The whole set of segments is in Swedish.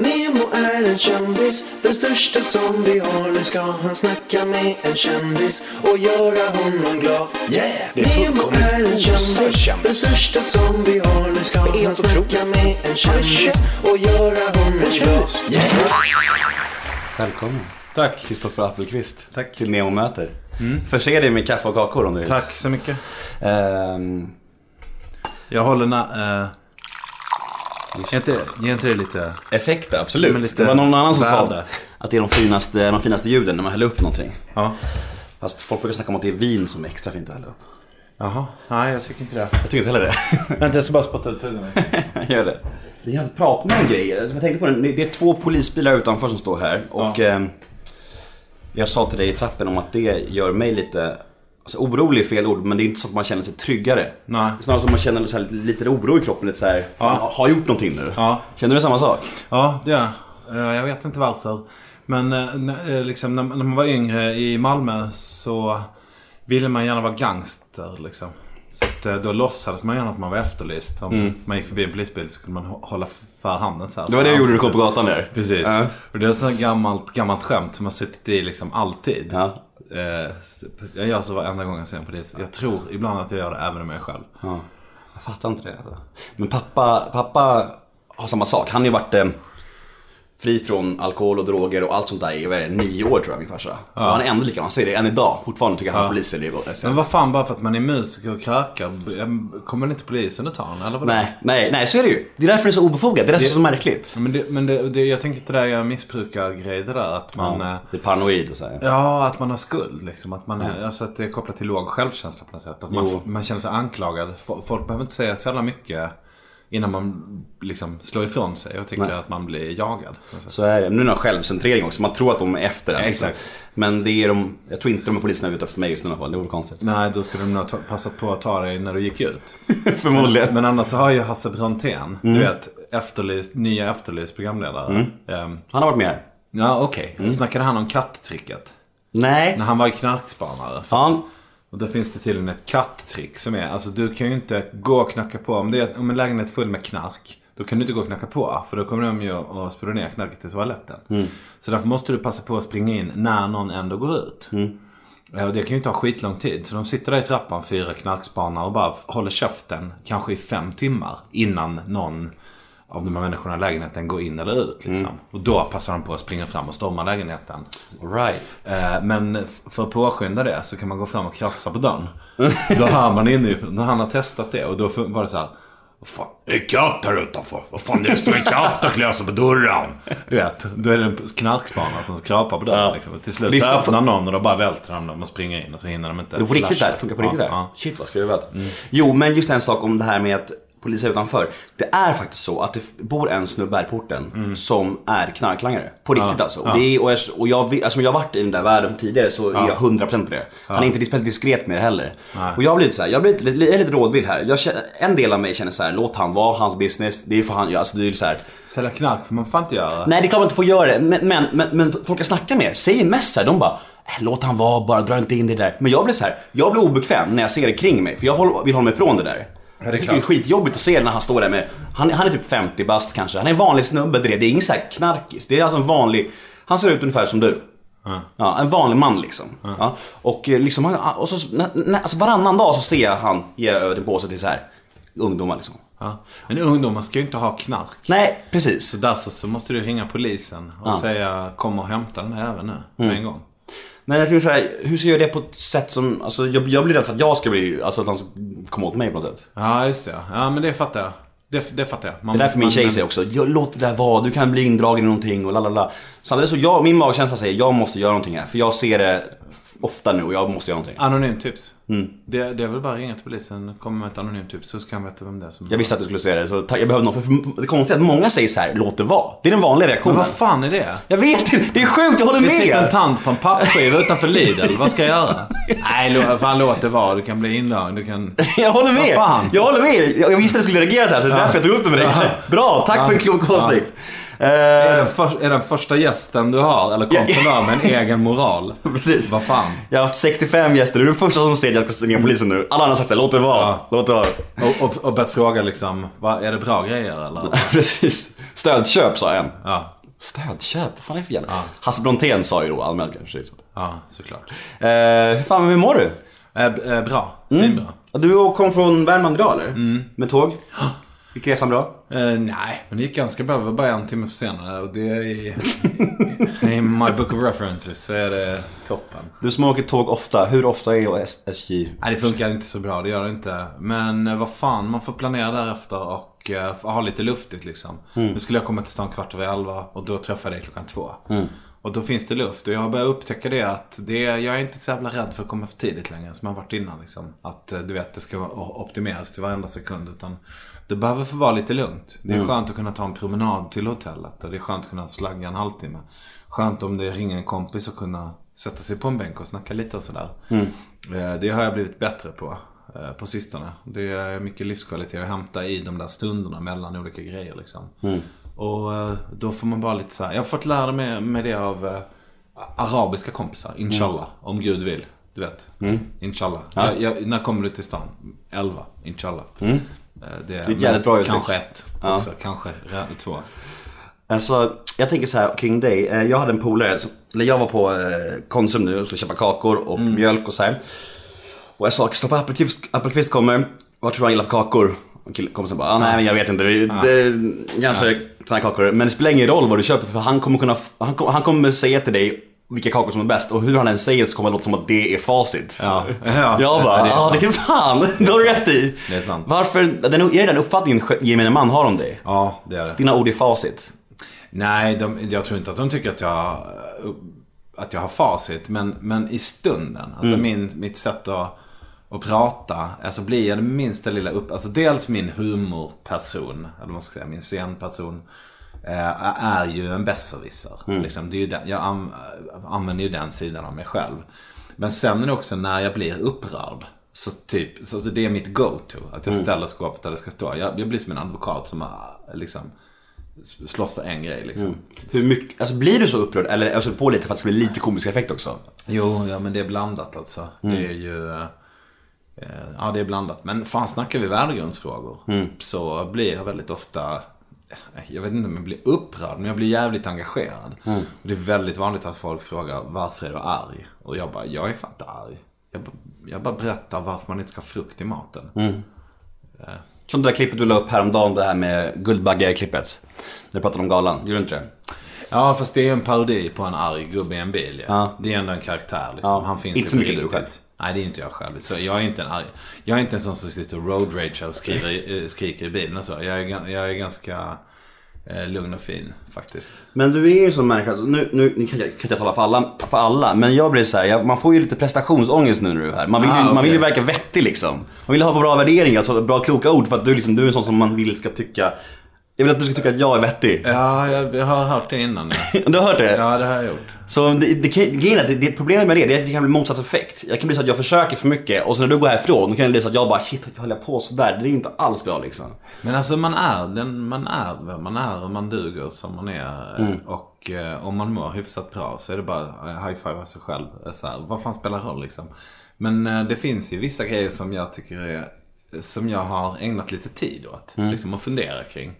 Nemo är en kändis, den största som vi har. Nu ska han snacka med en kändis och göra honom glad. Yeah, det är Nemo är en kändis, den största som vi har. Nu ska han snacka med en kändis och göra honom glad. Yeah. Välkommen. Tack. Kristoffer Appelqvist. Tack. Till Nemo möter. Förse dig med kaffe och kakor om du vill. Tack så mycket. Ehm, Jag håller na... Uh, ge, inte, inte det lite... effekter, absolut. Men lite det var någon annan som sa värde. att det är de finaste, de finaste ljuden när man häller upp någonting. Ja. Fast folk brukar snacka om att det är vin som är extra fint att hälla upp. Jaha. Nej, jag tycker inte det. Jag tycker inte heller det. Vänta, jag ska bara spotta ut tungan. Gör det. Vi har pratat med en grej. Jag tänkte på det. Det är två polisbilar utanför som står här. Och ehm, jag sa till dig i trappen om att det gör mig lite... Alltså orolig är fel ord, men det är inte så att man känner sig tryggare. Nej. Snarare som man känner så här, lite, lite oro i kroppen. Lite så här, Ja. har gjort någonting nu. Ja. Känner du samma sak? Ja, det gör jag. Eh, Jag vet inte varför. Men eh, när- eh, liksom, när, man var yngre i Malmö så ville man gärna vara gangster. Liksom. Så att, då låtsades man gärna att man var efterlyst. Om man gick förbi en polisbil så skulle man hå- hålla för handen så här. Det var det du gjorde när du kom på gatan där. Precis. Ja. Och det är ett sånt gammalt, gammalt skämt som har suttit i liksom alltid. Ja. Eh, jag gör så varenda gång jag ser en polis. Jag tror ibland att jag gör det även om jag är själv. Ja. Jag fattar inte det. Alltså. Men pappa, pappa har samma sak. Han har ju varit eh, fri från alkohol och droger och allt sånt där i vad är det, nio år tror jag min farsa. Och han är ändå likadan. Han säger det än idag. Fortfarande tycker han att polisen är gott. Men vad fan, bara för att man är musiker och krökar, kommer inte polisen att ta en? Eller vadå? Nej, nej, nej så är det ju. Det är därför det är så obefogat. Det är därför det är så märkligt. Men, det, men det, det, jag tänker att det där är missbrukargrej det där. Att man... Ja, eh, det är paranoid och så här. Ja, att man har skuld liksom. Att, man är, alltså att det är kopplat till låg självkänsla på något sätt. Att man, man känner sig anklagad. Fo- Folk behöver inte säga så jävla mycket innan man liksom slår ifrån sig och tycker Nej. att man blir jagad. Så är det. Nu är det en självcentrering också. Man tror att de är efter en. Exakt. Men det är de, jag tror inte de är poliserna ute efter mig just nu i alla fall. Det vore konstigt. Nej, då skulle de nog ha passat på att ta dig när du gick ut. Förmodligen. Men annars så har ju Hasse Brontén, Mm. du vet, efterlyst, nya efterlyst programledare. Ehm, Han har varit med här. ja, okej. Mm. Snackade han om katttricket? Nej. När han var i knarkspanare. Fan. Och då finns det tydligen ett katttrick som är, alltså du kan ju inte gå och knacka på. Om det är om en lägenhet full med knark. Då kan du inte gå och knacka på. För då kommer de ju att spola ner knarket i toaletten. Så därför måste du passa på att springa in när någon ändå går ut. Ja, och det kan ju inte ha skitlång tid. Så de sitter där i trappan, fyra knarkspanare och bara håller käften. Kanske i fem timmar. Innan någon av de här människorna i lägenheten går in eller ut. Liksom. Och då passar de på att springa fram och storma lägenheten. All right. Eh, Men för att påskynda det så kan man gå fram och krafsa på dörren. Då hör man inifrån. Han har testat det och då var det så här. Vad fan, det är katt här utanför. Vad fan, det står en katt och sig på dörren. Du vet, då är det en knarkspanare som skrapar på dörren. Ja. Liksom. Till slut så öppnar någon och då bara välter de dem och springer in och så hinner de inte Det på riktigt där, det funkar på riktigt ja, där. Ja. Shit vad skruvat. Jo, men just en sak om det här med att poliser är utanför. Det är faktiskt så att det bor en snubbe här i porten som är knarklangare. På riktigt alltså. Och, det är, och jag, och jag, alltså, jag har varit i den där världen tidigare så är jag 100% på det. Han är inte speciellt diskret med det heller. Och jag har blivit så här, jag, blivit, lite- jag är lite rådvill här. Jag en del av mig känner så här, låt han vara hans business. Det är för han, alltså det är så här. Sälja knark får man fan inte göra. Nej det är klart man inte får göra det, men, men, men, men folk jag snackar med säger mest så här, de bara "Äh, Låt han vara bara, dra inte in det där. Men jag blir så här, jag blir obekväm när jag ser det kring mig. För jag vill hålla mig ifrån det där. Det är jag tycker det är skitjobbigt att se när han står där med, han, han är typ 50 bast kanske. Han är en vanlig snubbe, det är, ingen så här knarkis. Det är alltså en vanlig, han ser ut ungefär som du. Ja, en vanlig man liksom. Ja. Och eh, liksom, han, och så, nä, nä, alltså varannan dag så ser jag han ge över en påse till så här ungdomar liksom. Ja. Men ungdomar ska ju inte ha knark. Nej, precis. Så därför så måste du ringa polisen och Ja. säga kom och hämta den här även nu. Med en gång. Men jag tror så här, hur ska jag göra det på ett sätt som, alltså jag, jag blir rädd för att jag ska bli, alltså att han ska komma åt mig på något sätt. Ja, just det. Ja, men det fattar jag. Det, det fattar jag. Man, Det är därför min tjej säger också, "Jag- låt det där vara, du kan bli indragen i någonting och lalala. Samtidigt så jag, min magkänsla säger, jag måste göra någonting här. För jag ser det ofta nu och jag måste göra någonting. Anonymt tips. Mm. Det, det är väl bara att ringa till polisen, komma med ett anonymt tips så ska han veta vem det är som... Jag visste att du skulle säga det, så jag behövde någon. För, för det konstiga är att många säger så här, låt det vara. Det är den vanliga Men reaktionen. vad fan är det? Jag vet inte, det är sjukt, jag håller Det sitter en med. tant på en pappskiva utanför Lidl. Vad ska jag göra? Nej, fan låt det vara. Du kan bli indragen. Du kan... Jag håller med. Vad fan? Jag håller med. Jag visste att du skulle reagera så här, så det är därför jag tog upp det med dig. Bra, tack för en klok åsikt. Är Eh, den, för, är den första gästen du har, eller kontrollör med en egen moral? precis. Vad fan? Jag har haft 65 gäster, du är den första som säger att jag ska ringa polisen nu. Alla andra har sagt såhär, låt det vara, Ja. låt det vara. Och, och, och börjat fråga liksom, vad, är det bra grejer eller? precis. Stödköp sa en. Ja, Stödköp? Vad fan är det för jävla... Hasse Brontén sa ju då anmält kanske. Så. ja såklart. Eh, hur fan, hur mår du? Eh, eh, bra, svinbra. Ja, Du kom från Värmland idag eller? Med tåg? Gick resan bra? Eh, nej, men det gick ganska bra. Det var bara en timme försenade och det är i, i my book of references så är det toppen. Du som åker tåg ofta, hur ofta är SJ? Nej, det funkar inte så bra. Det gör det inte. Men eh, vad fan, man får planera därefter och eh, ha lite luftigt liksom. Nu skulle jag komma till stan kvart över elva och då träffade jag dig klockan två. Och då finns det luft. Och jag har börjat upptäcka det att det, jag är inte så jävla rädd för att komma för tidigt längre som jag varit innan. Liksom. Att eh, du vet, det ska optimeras till varenda sekund. Utan det behöver få vara lite lugnt. Det är skönt att kunna ta en promenad till hotellet. Och det är skönt att kunna slagga en halvtimme. Skönt om det ringer en kompis och kunna sätta sig på en bänk och snacka lite och sådär. Eh, Det har jag blivit bättre på eh, på sistone. Det är mycket livskvalitet att hämta i de där stunderna mellan olika grejer liksom. Och eh, då får man bara lite så här. Jag har fått lära mig med det av arabiska kompisar. Inshallah. Om Gud vill. Du vet. Inshallah. Jag, jag, när kommer du till stan? 11. Inshallah. Eh, Det är, ett jävligt bra. Kanske ett också. Kanske re- två. Alltså, jag tänker så här kring dig. Eh, Jag hade en polare, eller jag var på eh, Konsum nu och skulle köpa kakor och mjölk och så här. Och jag sa, Kristoffer Appelqvist, Appelqvist kommer. Vad tror du han gillar för kakor? Kompisen bara, ah, nej men jag vet inte. Det, det, kanske såna här kakor. Men det spelar ingen roll vad du köper för han kommer kunna, han, kommer- han kommer säga till dig vilka kakor som är bäst. Och hur han än säger så kommer det låta som att det är facit. Ja. Ja. Jag bara, Ja, det är ja sant. det kan fan, du har rätt i. Det är sant. Varför, den, är det den uppfattningen gemene man har om dig? Ja, det är det. Dina ord är facit. Nej, de, jag tror inte att de tycker att jag, att jag har facit. Men, men i stunden, alltså min, mitt sätt att, att prata. Alltså blir jag det minsta lilla upp... Alltså dels min humorperson, eller vad man ska säga, min scenperson. Eh, är ju en besserwisser. Liksom, det är ju den, jag an, använder ju den sidan av mig själv. Men sen är det också när jag blir upprörd. Så typ, så det är mitt go-to. Att jag ställer skåpet där det ska stå. Jag, jag blir som en advokat som liksom slåss för en grej liksom. Hur mycket, alltså blir du så upprörd eller alltså på lite för att det ska bli lite komisk effekt också? Jo, ja men det är blandat alltså. Det är ju... eh, Ja, det är blandat. Men fan, snackar vi värdegrundsfrågor så blir jag väldigt ofta... eh, Jag vet inte om jag blir upprörd, men jag blir jävligt engagerad. Och det är väldigt vanligt att folk frågar varför är du arg? Och jag bara, jag är fan inte arg. Jag, bara- jag bara berättar varför man inte ska ha frukt i maten. Som det där klippet du la upp häromdagen, det här med Guldbagge-klippet. När du pratade om galan, gjorde du inte det? Ja, fast det är en parodi på en arg gubbe i en bil. Ja. Ja. Det är ändå en karaktär liksom. Ja, Han finns inte ju så mycket du riktigt. själv. Nej, det är inte jag själv. Så jag är inte en arg... Jag är inte en sån som sitter och road ragear och skriver, eh, skriker i bilen och så. Jag är, jag är ganska eh, lugn och fin faktiskt. Men du är ju som människa, alltså, nu, nu, nu kan jag kan jag tala för alla, för alla, men jag blir så här, jag, man får ju lite prestationsångest nu när du är här. Man vill, ju, Ah, man vill ju verka vettig liksom. Man vill ha bra värderingar, alltså bra kloka ord för att du, liksom, du är en sån som man vill ska tycka, jag vill att du ska tycka att jag är vettig. Ja, jag, jag har hört det innan. Ja, Du har hört det? ja det har jag gjort. Så det, det, kan- grejen är att det, det problemet med det, det är att det kan bli motsatt effekt. Jag kan bli så att jag försöker för mycket och sen när du går härifrån, då kan det bli så att jag bara shit, jag håller på sådär. Det är inte alls bra liksom. Men alltså man är, den, man är vem man är och man duger som man är. Och eh, om man mår hyfsat bra så är det bara att high-fiva sig själv. Så här, vad fan spelar roll liksom. Men eh, det finns ju vissa grejer som jag tycker är, som jag har ägnat lite tid åt. Liksom att fundera kring.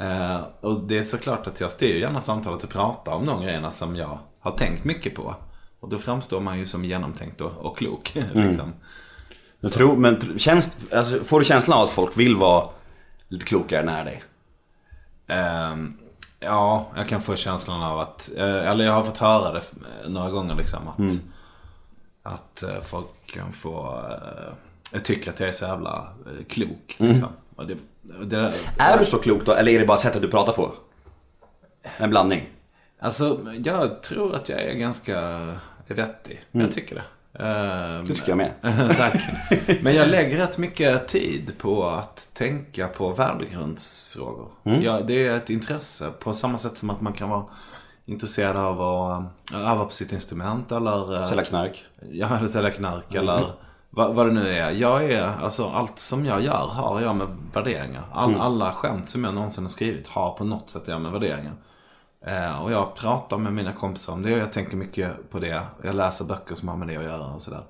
Eh, och det är såklart att jag styr gärna samtalet och pratar om de grejerna som jag har tänkt mycket på. Och då framstår man ju som genomtänkt och, och klok. liksom. Jag tror, men känns, alltså, får du känslan av att folk vill vara lite klokare nära dig? Ehm, ja, jag kan få känslan av att, eh, eller jag har fått höra det några gånger liksom att, att eh, folk kan få, uh, jag tycker att jag är så jävla klok. Liksom. Och det, det, Är du så klok då, eller är det bara sättet du pratar på? En blandning? Alltså, jag tror att jag är ganska vettig. Jag tycker det. Ehm, Det tycker jag med. Tack. Men jag lägger rätt mycket tid på att tänka på värdegrundsfrågor. Ja, det är ett intresse på samma sätt som att man kan vara intresserad av att äh, öva på sitt instrument eller, äh, Sälja knark? ja, eller sälja knark eller vad, vad det nu är. Jag är, alltså allt som jag gör har jag med värderingar. All, Alla skämt som jag någonsin har skrivit har på något sätt att göra med värderingar. Eh, och jag pratar med mina kompisar om det och jag tänker mycket på det. Jag läser böcker som har med det att göra och sådär.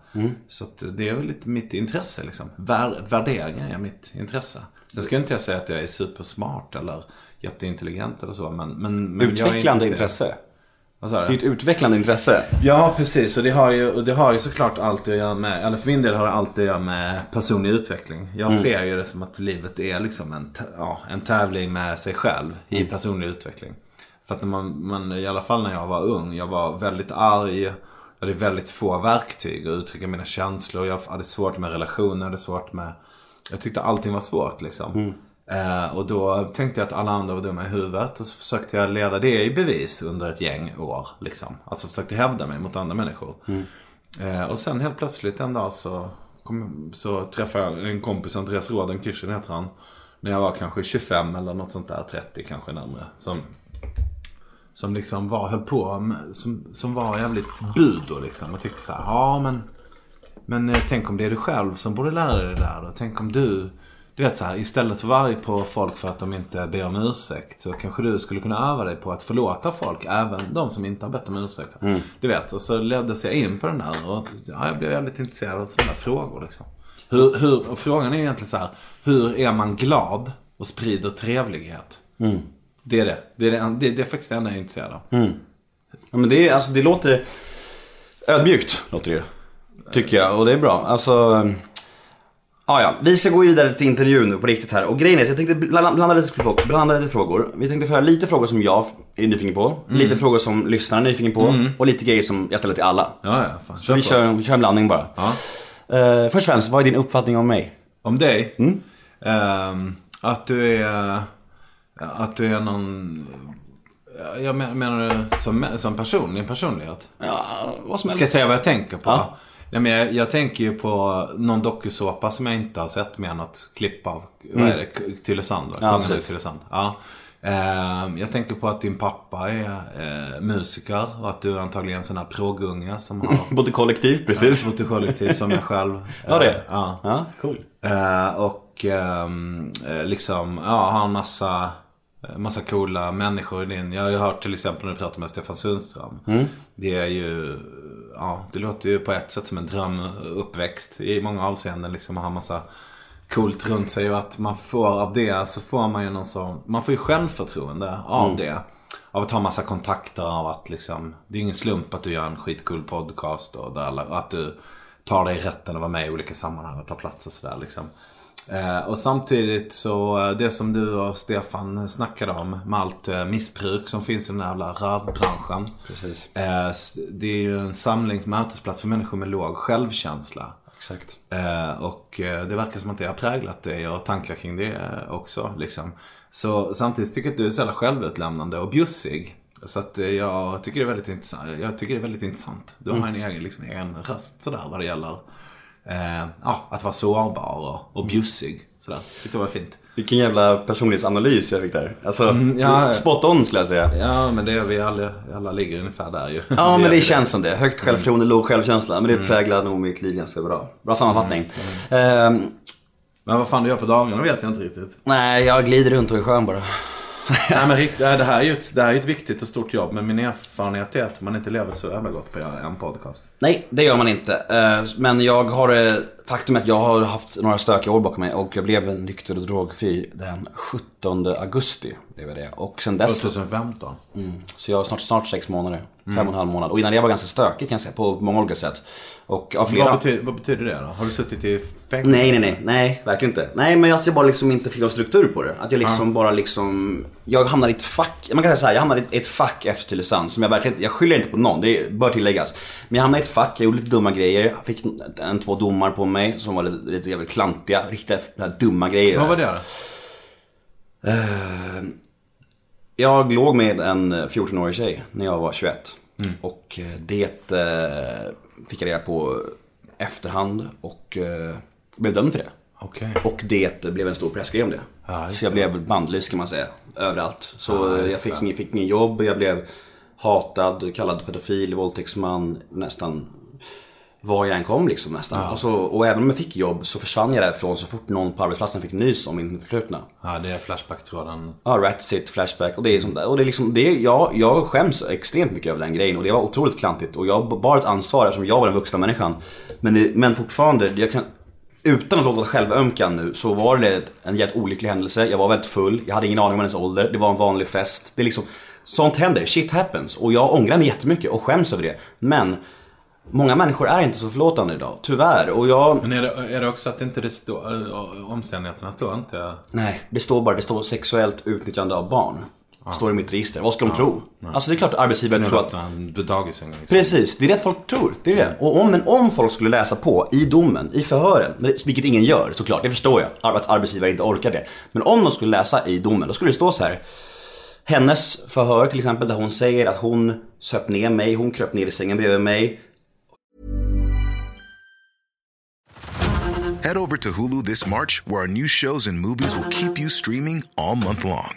Så att det är väl lite mitt intresse liksom. Vär, värderingar är mitt intresse. Sen ska jag inte säga att jag är supersmart eller jätteintelligent eller så. Men, men, men Utvecklande intresse. Vad sa du? Det är ett utvecklande intresse. Ja, precis. Och det har ju, och det har ju såklart alltid att göra med, eller för min del har det alltid att göra med personlig utveckling. Jag ser ju det som att livet är liksom en, ja, en tävling med sig själv i personlig utveckling. För att när man, man, i alla fall när jag var ung, jag var väldigt arg. Jag hade väldigt få verktyg att uttrycka mina känslor. Jag hade svårt med relationer, jag hade svårt med... Jag tyckte allting var svårt liksom. Eh, och då tänkte jag att alla andra var dumma i huvudet. Och så försökte jag leda det i bevis under ett gäng år. Liksom. Alltså försökte hävda mig mot andra människor. Eh, och sen helt plötsligt en dag så, kom, så träffade jag en kompis, Andreas Rodenkirchen heter han. När jag var kanske 25 eller något sånt där, 30 kanske närmare. Som, som liksom var, höll på, med, som, som var jävligt budo liksom. Och tyckte så här, ja men men eh, tänk om det är du själv som borde lära dig det där. Och tänk om du, du vet så här, istället för att vara arg på folk för att de inte ber om ursäkt. Så kanske du skulle kunna öva dig på att förlåta folk. Även de som inte har bett om ursäkt. Du vet, och så leddes jag in på den där. Och ja, jag blev väldigt intresserad av sådana frågor liksom. Hur, hur, frågan är egentligen så här, hur är man glad och sprider trevlighet? Det är det. Det är, det, det, det är faktiskt det enda jag är intresserad av. Ja, men det, är, alltså, det låter ödmjukt, låter det Tycker jag, och det är bra. Alltså, ja, ja. Vi ska gå vidare till intervjun nu på riktigt här. Och grejen är att jag tänkte blanda, lite, frågor, blanda lite frågor. Vi tänkte föra lite frågor som jag är nyfiken på, lite frågor som lyssnarna är nyfiken på och lite grejer som jag ställer till alla. Ja, ja. Fan, Så vi kör, vi kör en blandning bara. Ja. Eh, först och främst, vad är din uppfattning om mig? Om dig? Ehm, att du är... Att du är någon... Jag men- menar du som, som person, din personlighet? Ja, vad som Ska jag helst. säga vad jag tänker på? Ja. Ja, men jag, jag tänker ju på någon dokusåpa som jag inte har sett med något klipp av. Vad är det? K- Tylösand va? Mm. Ja, Kungen i precis. Tylösand. Ja. Ehm, jag tänker på att din pappa är eh, musiker och att du är antagligen en sån här proggunge som har Både kollektiv, precis. bott i kollektiv som jag själv. Ja, det. Ja. Ja, cool. Eh, och ehm, eh, liksom, ja, har en massa, eh, massa coola människor i din. Jag har ju hört till exempel när du pratar med Stefan Sundström. Det är ju, ja, det låter ju på ett sätt som en drömuppväxt i många avseenden. Liksom att ha massa coolt runt sig och att man får av det så får man ju någon sån, man får ju självförtroende av det. Av att ha massa kontakter av att liksom, det är ingen slump att du gör en skitcool podcast och där, alla- att du tar dig rätten att vara med i olika sammanhang och ta plats och sådär liksom. Eh, och samtidigt så, eh, det som du och Stefan snackade om med allt eh, missbruk som finns i den här jävla rövbranschen. Precis. Det är ju en samling, mötesplats för människor med låg självkänsla. Exakt. Och det verkar som att det har präglat dig och tankar kring det också. Liksom. Så samtidigt tycker jag att du är så jävla självutlämnande och bjussig. Så att jag tycker det är väldigt intressant. Jag tycker det är väldigt intressant. Du har en egen, liksom, egen röst sådär vad det gäller eh, ja, att vara sårbar och, och bjussig. Sådär. Tyckte det var fint. Vilken jävla personlighetsanalys jag fick där. Alltså, ja. spot on skulle jag säga. Ja, men det är vi alla, alla ligger ungefär där ju. Ja, men det känns som det. Högt självförtroende, låg självkänsla. Men det präglar nog mitt liv ganska bra. Bra sammanfattning. Ehm, Men vad fan du gör på dagarna vet jag inte riktigt. nej, jag glider runt och är skön bara. Nej men rikt- det här är ju ett, det här är ett viktigt och stort jobb. Men min erfarenhet är att man inte lever så jävla gott på en podcast. Nej, det gör man inte. Eh, Men jag har, eh, faktum är att jag har haft några stökiga år bakom mig och jag blev nykter och drogfri den 17 augusti. Det var det. Och sen dess, 2015. så jag har snart, snart sex månader. Fem och en halv månad. Och innan det var ganska stökig kan jag säga, på många olika sätt. Och av flera... Vad, betyder, vad betyder det då? Har du suttit i fängelse? Nej, nej, nej, nej, verkligen inte. Nej, men att jag bara liksom inte fick någon struktur på det. Att jag liksom bara liksom, jag hamnade i ett fack, man kan säga så här, jag hamnade i ett fack efter Tylösand som jag verkligen jag skyller inte på någon, det bör tilläggas. Men jag hamnade i ett fack, jag gjorde lite dumma grejer, jag fick en, två domar på mig som var lite, lite jävligt klantiga, riktigt dumma grejer. Vad var det då? Jag låg med en 14-årig tjej när jag var 21. Och eh, det eh, fick jag reda på efterhand och eh, blev dömd för det. Okej. Och det blev en stor pressgrej om det. Ja, så jag blev bandlyst kan man säga, överallt. Så Ja, jag fick, det. ing- fick ingen jobb, jag blev hatad, kallad pedofil, våldtäktsman, nästan var jag än kom liksom nästan. Och, så, och även om jag fick jobb så försvann jag därifrån så fort någon på arbetsplatsen fick nys om min förflutna. Ja, det är Flashback-tråden. Ja, Ratsit, Flashback och det är sånt där. Och det är liksom, det är, jag, jag skäms extremt mycket över den grejen och det var otroligt klantigt. Och jag bar ett ansvar eftersom jag var den vuxna människan. Men, det, men fortfarande, jag kan, utan att låta självömkan nu så var det en jävligt olycklig händelse. Jag var väldigt full, jag hade ingen aning om hennes ålder, det var en vanlig fest. Det är liksom, sånt händer, shit happens. Och jag ångrar mig jättemycket och skäms över det. Men Många människor är inte så förlåtande idag, tyvärr. Och jag... Men är det, är det också att inte det står, omständigheterna står inte... Nej, det står bara, det står sexuellt utnyttjande av barn. Det står i mitt register. Vad ska de tro? Alltså det är klart att arbetsgivare tror att... En dagisunge liksom. Precis, det är det folk tror. Det är det. Och om, men om folk skulle läsa på i domen, i förhören, men det- vilket ingen gör såklart, det förstår jag. Att arbetsgivare inte orkar det. Men om de skulle läsa i domen, då skulle det stå så här. Hennes förhör till exempel, där hon säger att hon söp ner mig, hon kröp ner i sängen bredvid mig. Head over to Hulu this March, where our new shows and movies will keep you streaming all month long.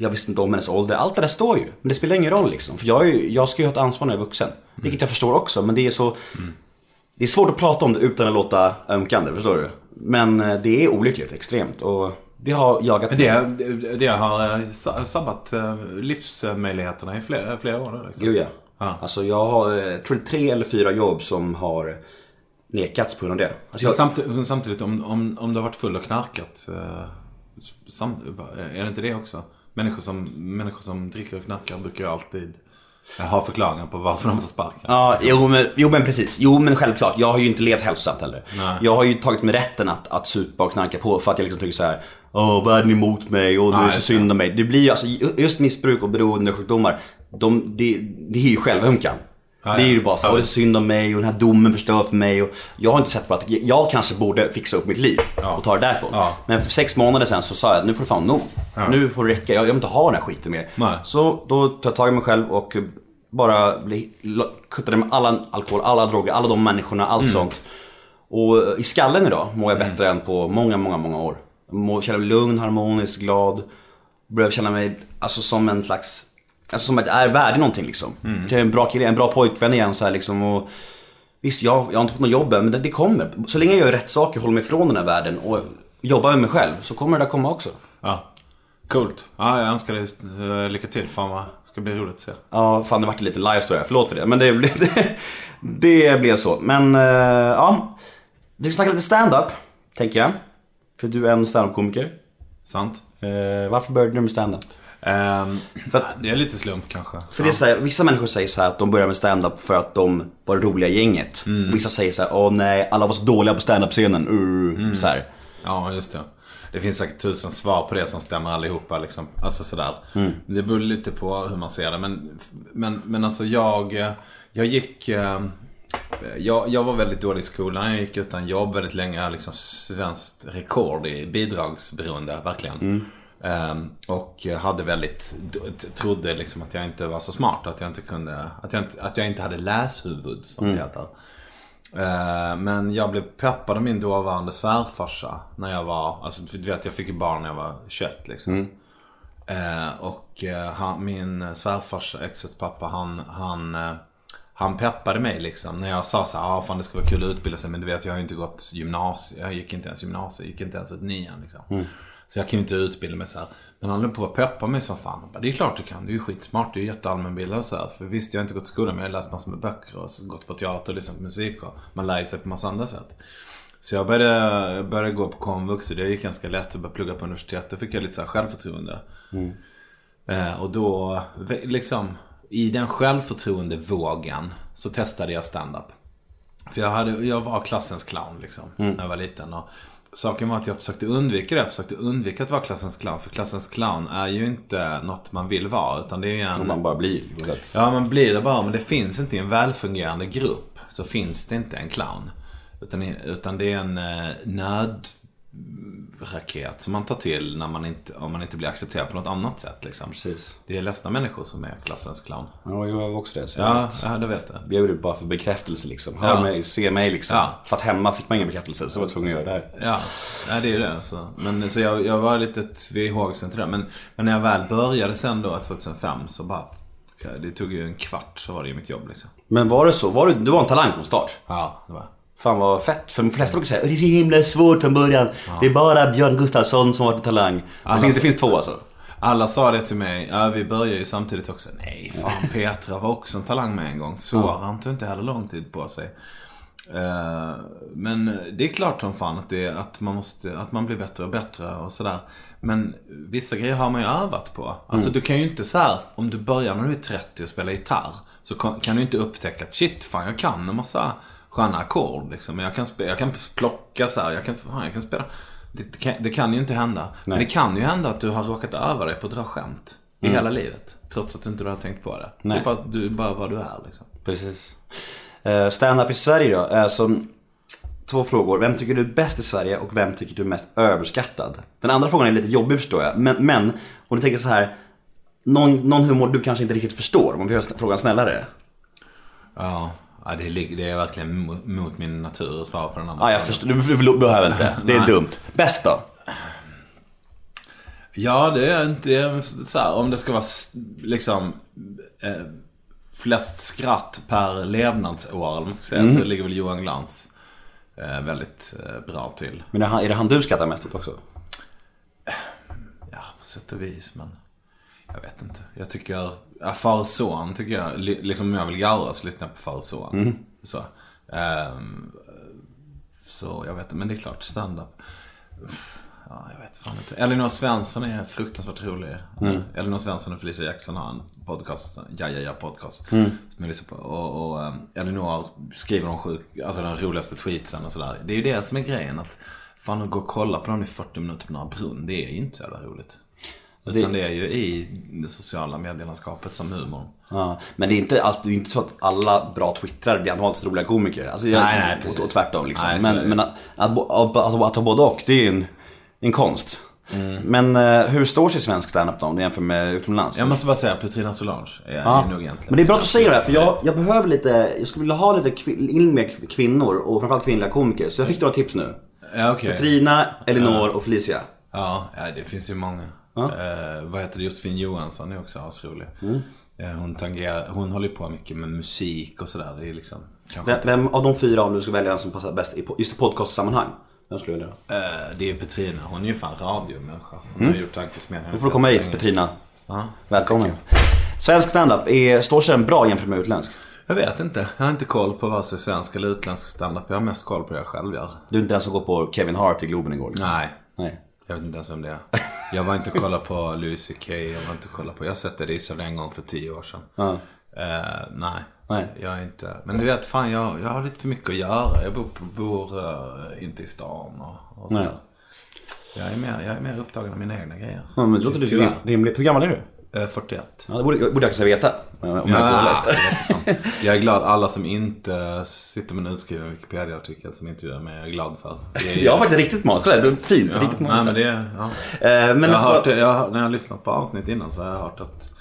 Jag visste inte om hennes ålder. Allt det där står ju. Men det spelar ingen roll liksom. För jag, ju- jag ska ju ha ett ansvar när jag är vuxen. Vilket jag förstår också. Men det är så... Det är svårt att prata om det utan att låta ömkande, förstår du? Men eh, det är olyckligt, extremt. Och det har jagat Det, det, det har eh, sa- sabbat eh, livsmöjligheterna i flera, flera år. nu, Liksom. Jo, ja. Ja. Alltså jag har, tror tre eller fyra jobb som har nekats på grund av det. Alltså jag, Samtidigt, samtidigt om, om, om du har varit full och knarkat. Sam, är det inte det också? Människor som, människor som dricker och knarkar brukar ju alltid ha förklaringar på varför de får sparken. Ja, jo men, jo men precis. Jo men självklart. Jag har ju inte levt hälsosamt heller. Nej. Jag har ju tagit mig rätten att, att supa och knarka på för att jag liksom tycker så här. Åh, världen är emot mig och det är så synd om mig. Det blir ju alltså, just missbruk och beroendesjukdomar. De, det, det är ju självömkan. Ja, det är ju bara så, Ja. och det är synd om mig och den här domen förstör för mig. Och jag har inte sett på att jag kanske borde fixa upp mitt liv Ja. och ta det därifrån. Men för sex månader sedan så sa jag nu får det fan nog. Nu får det räcka, jag, jag vill inte ha den här skiten mer. Nej. Så då tar jag tag i mig själv och bara kuttade med alla alkohol, alla droger, alla de människorna, allt Mm. sånt. Och i skallen idag mår jag bättre än på många, många, många år. Jag känner mig lugn, harmonisk, glad. Börjar känna mig alltså, som en slags, alltså som att jag är värdig någonting liksom. Mm. Jag är en bra kille, en bra pojkvän igen så här liksom. Och, visst, jag, jag har inte fått något jobb men det, det kommer. Så länge jag gör rätt saker, håller mig ifrån den här världen och jobbar med mig själv så kommer det där komma också. Ja. Coolt. Ja, jag önskar dig eh, lycka till. Fan vad ska bli roligt att se. Ja, fan det vart lite live story här. Förlåt för det. Men det, blev- det, det blev så. Men eh, ja. Vi ska snacka lite stand-up, tänker jag. För du är en stand-up-komiker. Sant? Eh, varför började du med stand-up? Ehm, För att- det är lite slump kanske. För det är så här, vissa människor säger så att de börjar med stand-up för att de var det roliga gänget. Och vissa säger så här, åh nej, alla var så dåliga på stand-up-scenen. Uh, så här. Ja, just det. Det finns säkert tusen svar på det som stämmer allihopa. Liksom. Alltså sådär. Mm. Det beror lite på hur man ser det. Men, men, men alltså jag, jag gick... eh, Jag, jag var väldigt dålig i skolan. Jag gick utan jobb väldigt länge. Liksom svenskt rekord i bidragsberoende, verkligen. Ehm, och hade väldigt, trodde liksom att jag inte var så smart. Att jag inte kunde, att jag inte, att jag inte hade läshuvud som det heter. Eh, Men jag blev peppad av min dåvarande svärfarsa när jag var, alltså du vet jag fick ju barn när jag var 21 liksom. Eh, och eh, han, min svärfarsa, exets pappa, han, han, eh, han peppade mig liksom. När jag sa så här, ah, fan det skulle vara kul att utbilda sig men du vet jag har ju inte gått gymnasiet, jag gick inte ens gymnasiet, jag gick inte ens ut nian liksom. Så jag kan ju inte utbilda mig så här. Men han höll på att peppa mig som fan. Bara, det är klart du kan, du är ju skitsmart, du är jätteallmänbildad så här. För visst, jag har inte gått i skolan men jag har läst massor med böcker och så gått på teater och lyssnat på musik och man lär sig på massa andra sätt. Så jag började, jag började gå på komvux och det gick ganska lätt att börja plugga på universitet. Då fick jag lite så här självförtroende. Eh, och då, liksom, i den självförtroendevågen så testade jag stand-up. För jag, hade, jag var klassens clown liksom, när jag var liten. Och saken var att jag försökte undvika det. Jag försökte undvika att vara klassens clown. För klassens clown är ju inte något man vill vara. Utan det är ju en... Om man bara blir. vet. Ja, man blir det bara. Men det finns inte i en välfungerande grupp. Så finns det inte en clown. Utan, utan det är en eh, nöd, raket som man tar till när man inte, om man inte blir accepterad på något annat sätt. Liksom. Precis. Det är ledsna människor som är klassens clown. Ja, jag var också det. Så jag Ja, vet. ja det vet jag. Jag gjorde det bara för bekräftelse liksom. Hör Ja. mig, se mig liksom. Ja. För att hemma fick man ingen bekräftelse så jag var tvungen att göra det här. Ja, nej, det är ju det. Så. Men så jag, jag var lite tvehågsen till det. Men, men när jag väl började sen då 2005 så bara, ja, det tog ju en kvart så var det ju mitt jobb liksom. Men var det så? Var du, du var en talang från start? Ja, det var Fan vad fett. För de flesta brukar säga det är så himla svårt från början. Det är bara Björn Gustafsson som varit talang. Det Alla finns, det finns två alltså. Alla sa det till mig, ja vi började ju samtidigt också. Nej, fan Petra var också en talang med en gång. Soran tog inte heller lång tid på sig. Eh, men det är klart som fan att, det, att, man måste, att man blir bättre och bättre och sådär. Men vissa grejer har man ju övat på. Alltså du kan ju inte så här, om du börjar när du är 30 och spelar gitarr. Så kan, kan du inte upptäcka att shit, fan jag kan en massa sköna ackord liksom. Jag kan, jag kan plocka så här, jag kan, fan, jag kan spela. Det, det, kan, det kan ju inte hända. Men det kan ju hända att du har råkat öva dig på att dra skämt. I hela livet. Trots att du inte har tänkt på det. Nej. Det är bara, du är bara vad du är liksom. Precis. Uh, Stand-up i Sverige då. är som två frågor. Vem tycker du är bäst i Sverige och vem tycker du är mest överskattad? Den andra frågan är lite jobbig förstår jag. Men, men om du tänker så här. Någon, någon humor du kanske inte riktigt förstår. Om vi gör frågan snällare. Ja, ja det, är, det är verkligen mo- mot min natur att svara på den andra. Ja, jag förstår. Du, du, behöver inte. Det är dumt. Bäst då? Ja, det är inte så här, om det ska vara liksom eh, flest skratt per levnadsår eller man ska säga, Mm. så ligger väl Johan Glans eh, väldigt eh, bra till. Men är, han, är det han du skrattar mest åt också? Ja, på sätt och vis, men jag vet inte. Jag tycker, ja, far och son tycker jag, li- liksom om jag vill garva så lyssnar jag på far och son. Så, ehm, så jag vet inte, men det är klart, stand-up. Ja, jag vet fan inte. Elinor Svensson är fruktansvärt rolig. Elinor Svensson och Felicia Jackson har en podcast, Ja Ja Ja podcast. Som lyssnar på. Och, och um, Elinor skriver de sjuk, alltså den roligaste tweetsen och sådär. Det är ju det som är grejen. att Fan att gå och kolla på dem i 40 minuter på Norra Brunn, det är ju inte så jävla roligt. Utan det är ju i det sociala medielandskapet som humorn. Ja, men det är inte alltid, det är inte så att alla bra twittrare blir automatiskt roliga komiker. Alltså, jag, Nej, nej, precis. och tvärtom liksom. Nej, men det. men att, att, att, att, ha både och, det är en, en konst. Mm. Men eh, hur står sig svensk standup då om du jämför med utomlands? Jag måste bara säga Petrina Solange är, Ja. är nog egentligen. Men det är bra att du säger det här, för jag, jag behöver lite, jag skulle vilja ha lite kvin, in mer kvinnor och framförallt kvinnliga komiker. Så jag fick några tips nu. Ja, okej. Trina, Elinor och Felicia. Ja, ja, det finns ju många. Eh, vad heter det? Josefin Johansson är också asrolig. Eh, hon, tangerar, hon håller på mycket med musik och sådär. Det är liksom... Vem, vem av de fyra, om du ska välja en som passar bäst i just i podcastsammanhang? Vem skulle du välja? Eh, det är Petrina. Hon är ju fan radiomänniska. Hon har gjort tankesmedjan. Då får du komma hit Petrina. Ja. Välkommen. Svensk standup, står sig den bra jämfört med utländsk? Jag vet inte. Jag har inte koll på vare sig svensk eller utländsk standup. Jag har mest koll på det jag själv gör. Du är inte den som går på Kevin Hart i Globen igår? Liksom. Nej. Nej. Jag vet inte ens vem det är. Jag var inte och kollade på Louis CK. Jag var inte och kollade på... Jag har sett det risade en gång för tio år sedan. Ja. Eh, nej. Nej. Jag är inte... Men du vet, fan jag, jag har lite för mycket att göra. Jag bor, bor eh, inte i stan och, och Nej. sådär. Jag är, mer, jag är mer upptagen av mina egna grejer. Ja, men det låter lite rimligt. Hur gammal är du? Eh, 41. Ja, det borde, borde jag kanske veta. Om jag har läst det. jag är glad. Alla som inte sitter med en utskriven Wikipedia-artikel som intervjuar mig, jag är glad för. Är, Jag har faktiskt riktigt mat. Kolla, det är fint. ja, riktigt nej, men det ja. Eh, men jag har alltså, hört jag, när jag har lyssnat på avsnitt innan så har jag hört att...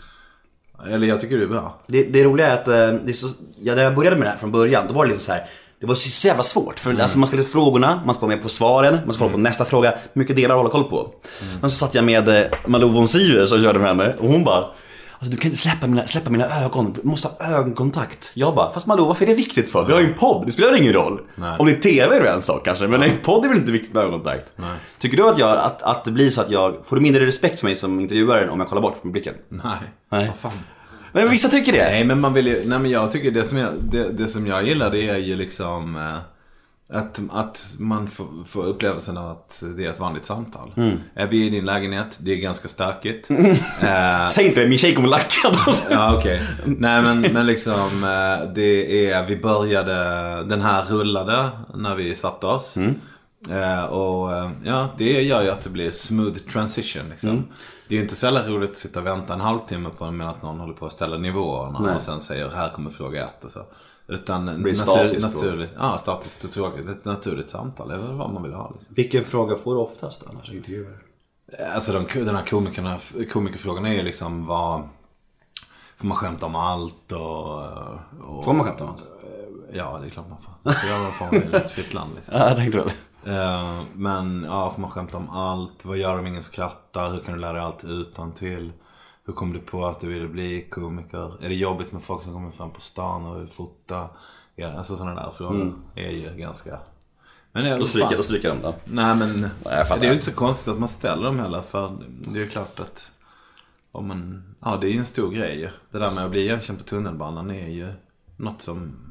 Eller jag tycker det är bra. det, det roliga är att eh, det är så, ja, när jag började med det här från början, då var det liksom så här. Det var så jävla svårt. För alltså, man ska läsa frågorna, man ska vara med på svaren, man ska kolla på nästa fråga. Mycket delar att hålla koll på. Men så satt jag med eh, Malou von Sivers och körde med henne och hon bara Alltså du kan inte släppa mina, släppa mina ögon, du måste ha ögonkontakt. Jag bara, fast Malou varför är det viktigt för? Vi har ju en podd, det spelar ingen roll. Nej. Om det är TV är det en sak kanske, men en podd är väl inte viktigt med ögonkontakt. Tycker du att, jag, att, att det blir så att jag, får du mindre respekt för mig som intervjuare om jag kollar bort med blicken? Nej. Nej. Vad fan. Nej men vissa tycker det. Nej men man vill ju, nej men jag tycker det som jag, det, det som jag gillar det är ju liksom eh, att, att man får, får upplevelsen av att det är ett vanligt samtal. Är vi i din lägenhet, det är ganska stökigt. Eh, Säg inte det, min tjej kommer lacka. Ja okej. Nej men, men liksom eh, det är, vi började, den här rullade när vi satte oss. Eh, och eh, ja, det gör ju att det blir smooth transition liksom. Det är ju inte så jävla roligt att sitta och vänta en halvtimme på medan någon håller på att ställa nivåerna Nej. och sen säger här kommer fråga ett och så. Utan natur, statiskt naturligt. Ja, statiskt och tråkigt. Ett naturligt samtal är väl vad man vill ha. Liksom. Vilken fråga får du oftast annars i intervjuer? Alltså de, den här komikerna, komikerfrågan är ju liksom vad... Får man skämta om allt och... och Får man skämta om allt? Ja, det är klart man får. Det gör man får i ett fritt land. Liksom. Ja, jag tänkte väl. Eh, Men ja, får man skämta om allt? Vad gör om ingen skrattar? Hur kan du lära dig allt utan till? Hur kom du på att du ville bli komiker? Är det jobbigt med folk som kommer fram på stan och vill fota? Ja, alltså sådana där frågor är ju ganska... Men det är Då stryker, då stryker de då. Nej men fattar. det är ju inte så konstigt att man ställer dem heller. För det är ju klart att om man, ja det är ju en stor grej. Det där med att bli igenkänd på tunnelbanan är ju något som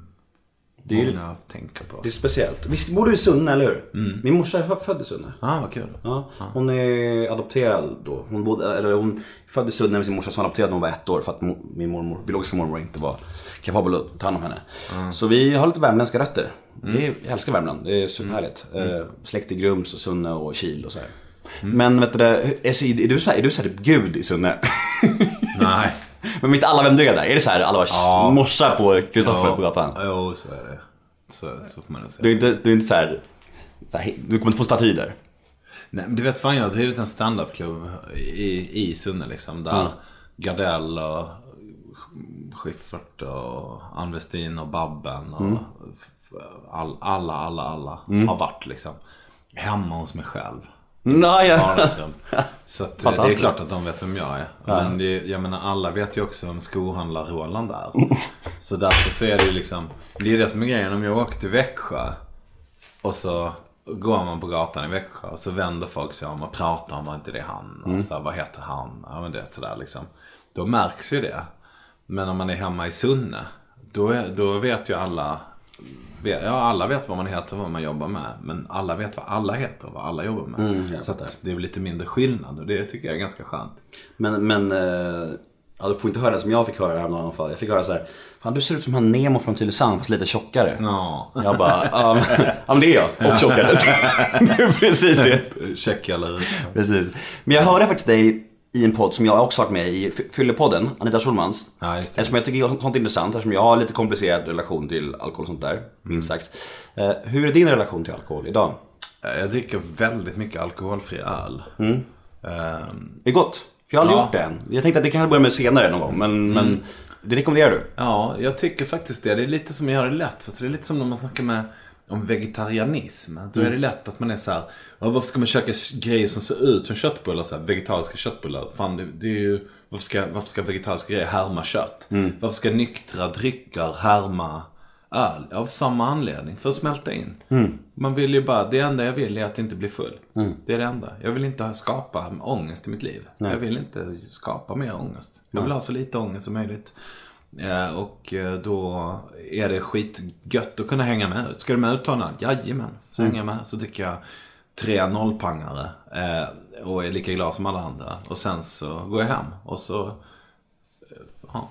Det är ju- många tänker på. Det är speciellt. Visst bor du i Sunne, eller hur? Min morsa är född i Sunne. Ah, vad kul. Ja, hon är adopterad då. Hon, bodde, eller hon föddes i Sunne med sin morsa som adopterade när hon var ett år för att min mormor, biologiska mormor inte var kapabel att ta hand om henne. Så vi har lite värmländska rötter. Det är, jag älskar Värmland, det är superhärligt. Eh, släkt i Grums och Sunne och Kil och så här. Men vet du, det, är, är du så här, är du så här typ gud i Sunne? Nej. Men mitt alla vem du är där, är det så här alla bara Ja. morsar på Kristoffer på gatan? Jo, så är det. Så, så får man säga. Du är inte, du är inte så här, så här, du kommer inte få staty där? Nej, men du vet fan jag har drivit en standupklubb i, i Sunne liksom. Där Mm. Gardell och Schyffert och Ann Westin och Babben och Mm. all, alla, alla, alla har varit liksom. Hemma hos mig själv. Nej, ja. Vardagsrum. Så att, eh, det är klart att de vet vem jag är. Men det, jag menar alla vet ju också vem skohandlar Roland är. Så därför så är det ju liksom. Det är det som är grejen. Om jag åker till Växjö. Och så går man på gatan i Växjö. Och så vänder folk sig om och pratar om inte det är han. Och så här, vad heter han? Ja men det är sådär liksom. Då märks ju det. Men om man är hemma i Sunne. Då, är, då vet ju alla. Vet- Ja, alla vet vad man heter och vad man jobbar med. Men alla vet vad alla heter och vad alla jobbar med. så att det är lite mindre skillnad och det tycker jag är ganska skönt. Men, men eh, ja, du får inte höra det som jag fick höra häromdagen i alla fall. Jag fick höra så här, Fan du ser ut som han Nemo från Tylösand fast lite tjockare. Ja. Jag bara, ja, men det är jag. Och tjockare. det är precis det. Check eller? Precis. Men jag hörde faktiskt dig i en podd som jag också varit med i, Fy- Fyllepodden, Anita Schulmans. Ja. Eftersom jag tycker sånt är intressant, eftersom jag har lite komplicerad relation till alkohol och sånt där, minst Mm. sagt. Eh, hur är din relation till alkohol idag? Jag dricker väldigt mycket alkoholfri öl. Ehm, Det är gott. Jag har aldrig Ja. gjort det än. Jag tänkte att det kan jag börja med senare någon gång, men, men det rekommenderar du? Ja, jag tycker faktiskt det. Det är lite som att göra det lätt. För det är lite som när man snackar med om vegetarianism. Då är det lätt att man är så här. "Ja, Varför ska man köpa grejer som ser ut som köttbullar? Så här, vegetariska köttbullar. Fan, det, det är ju, varför, ska, varför ska vegetariska grejer härma kött? Varför ska nyktra drycker härma öl? Av samma anledning. För att smälta in. Man vill ju bara, det enda jag vill är att inte bli full. Det är det enda. Jag vill inte skapa ångest i mitt liv. Jag vill inte skapa mer ångest. Jag vill ha så lite ångest som möjligt. Eh, Och eh, då är det skitgött att kunna hänga med ut. Ska du med ut öl? Jajamän, så hänger jag med. Så tycker jag tre nollpangare eh, och är lika glad som alla andra. Och sen så går jag hem och så Ja.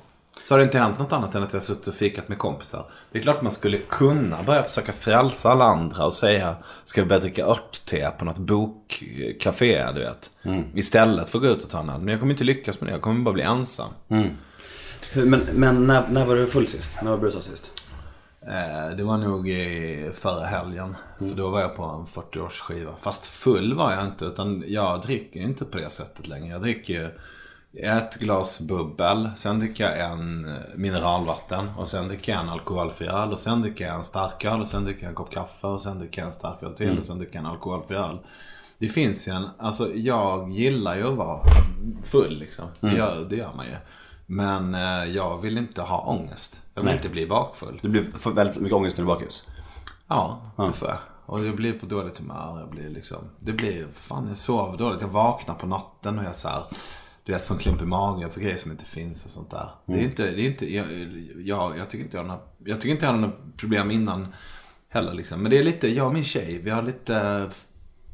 Så har det inte hänt något annat än att jag suttit och fikat med kompisar. Det är klart man skulle kunna börja försöka frälsa alla andra och säga Ska vi börja dricka örtte på något bokcafé, du vet. Istället för att gå ut och ta en öl. Men jag kommer inte lyckas med det. Jag kommer bara bli ensam. Hur- Men, men när, när var du full sist? När var du brusad sist? Eh, Det var nog i förra helgen. För då var jag på en 40-årsskiva. Fast full var jag inte. Utan jag dricker inte på det sättet längre. Jag dricker ett glas bubbel. Sen dricker jag en eh, mineralvatten. Och sen dricker jag en alkoholfri öl. Och sen dricker jag en starköl. Och sen dricker jag en kopp kaffe. Och sen dricker jag en starköl till. Och sen dricker jag en alkoholfri öl. Det finns ju en, alltså jag gillar ju att vara full liksom. Det, gör, det gör man ju. Men eh, jag vill inte ha ångest. Jag vill Nej. inte bli bakfull. Du blev för väldigt mycket ångest när du var bakis. Ja, ungefär. Och jag blir på dåligt humör. Jag blir liksom, det blir, fan jag sover dåligt. Jag vaknar på natten och jag så här, du vet, får en klump i magen för grejer som inte finns och sånt där. Det är inte, det är inte, jag, jag, jag tycker inte jag har några, jag tycker inte jag har några problem innan heller liksom. Men det är lite, jag och min tjej, vi har lite,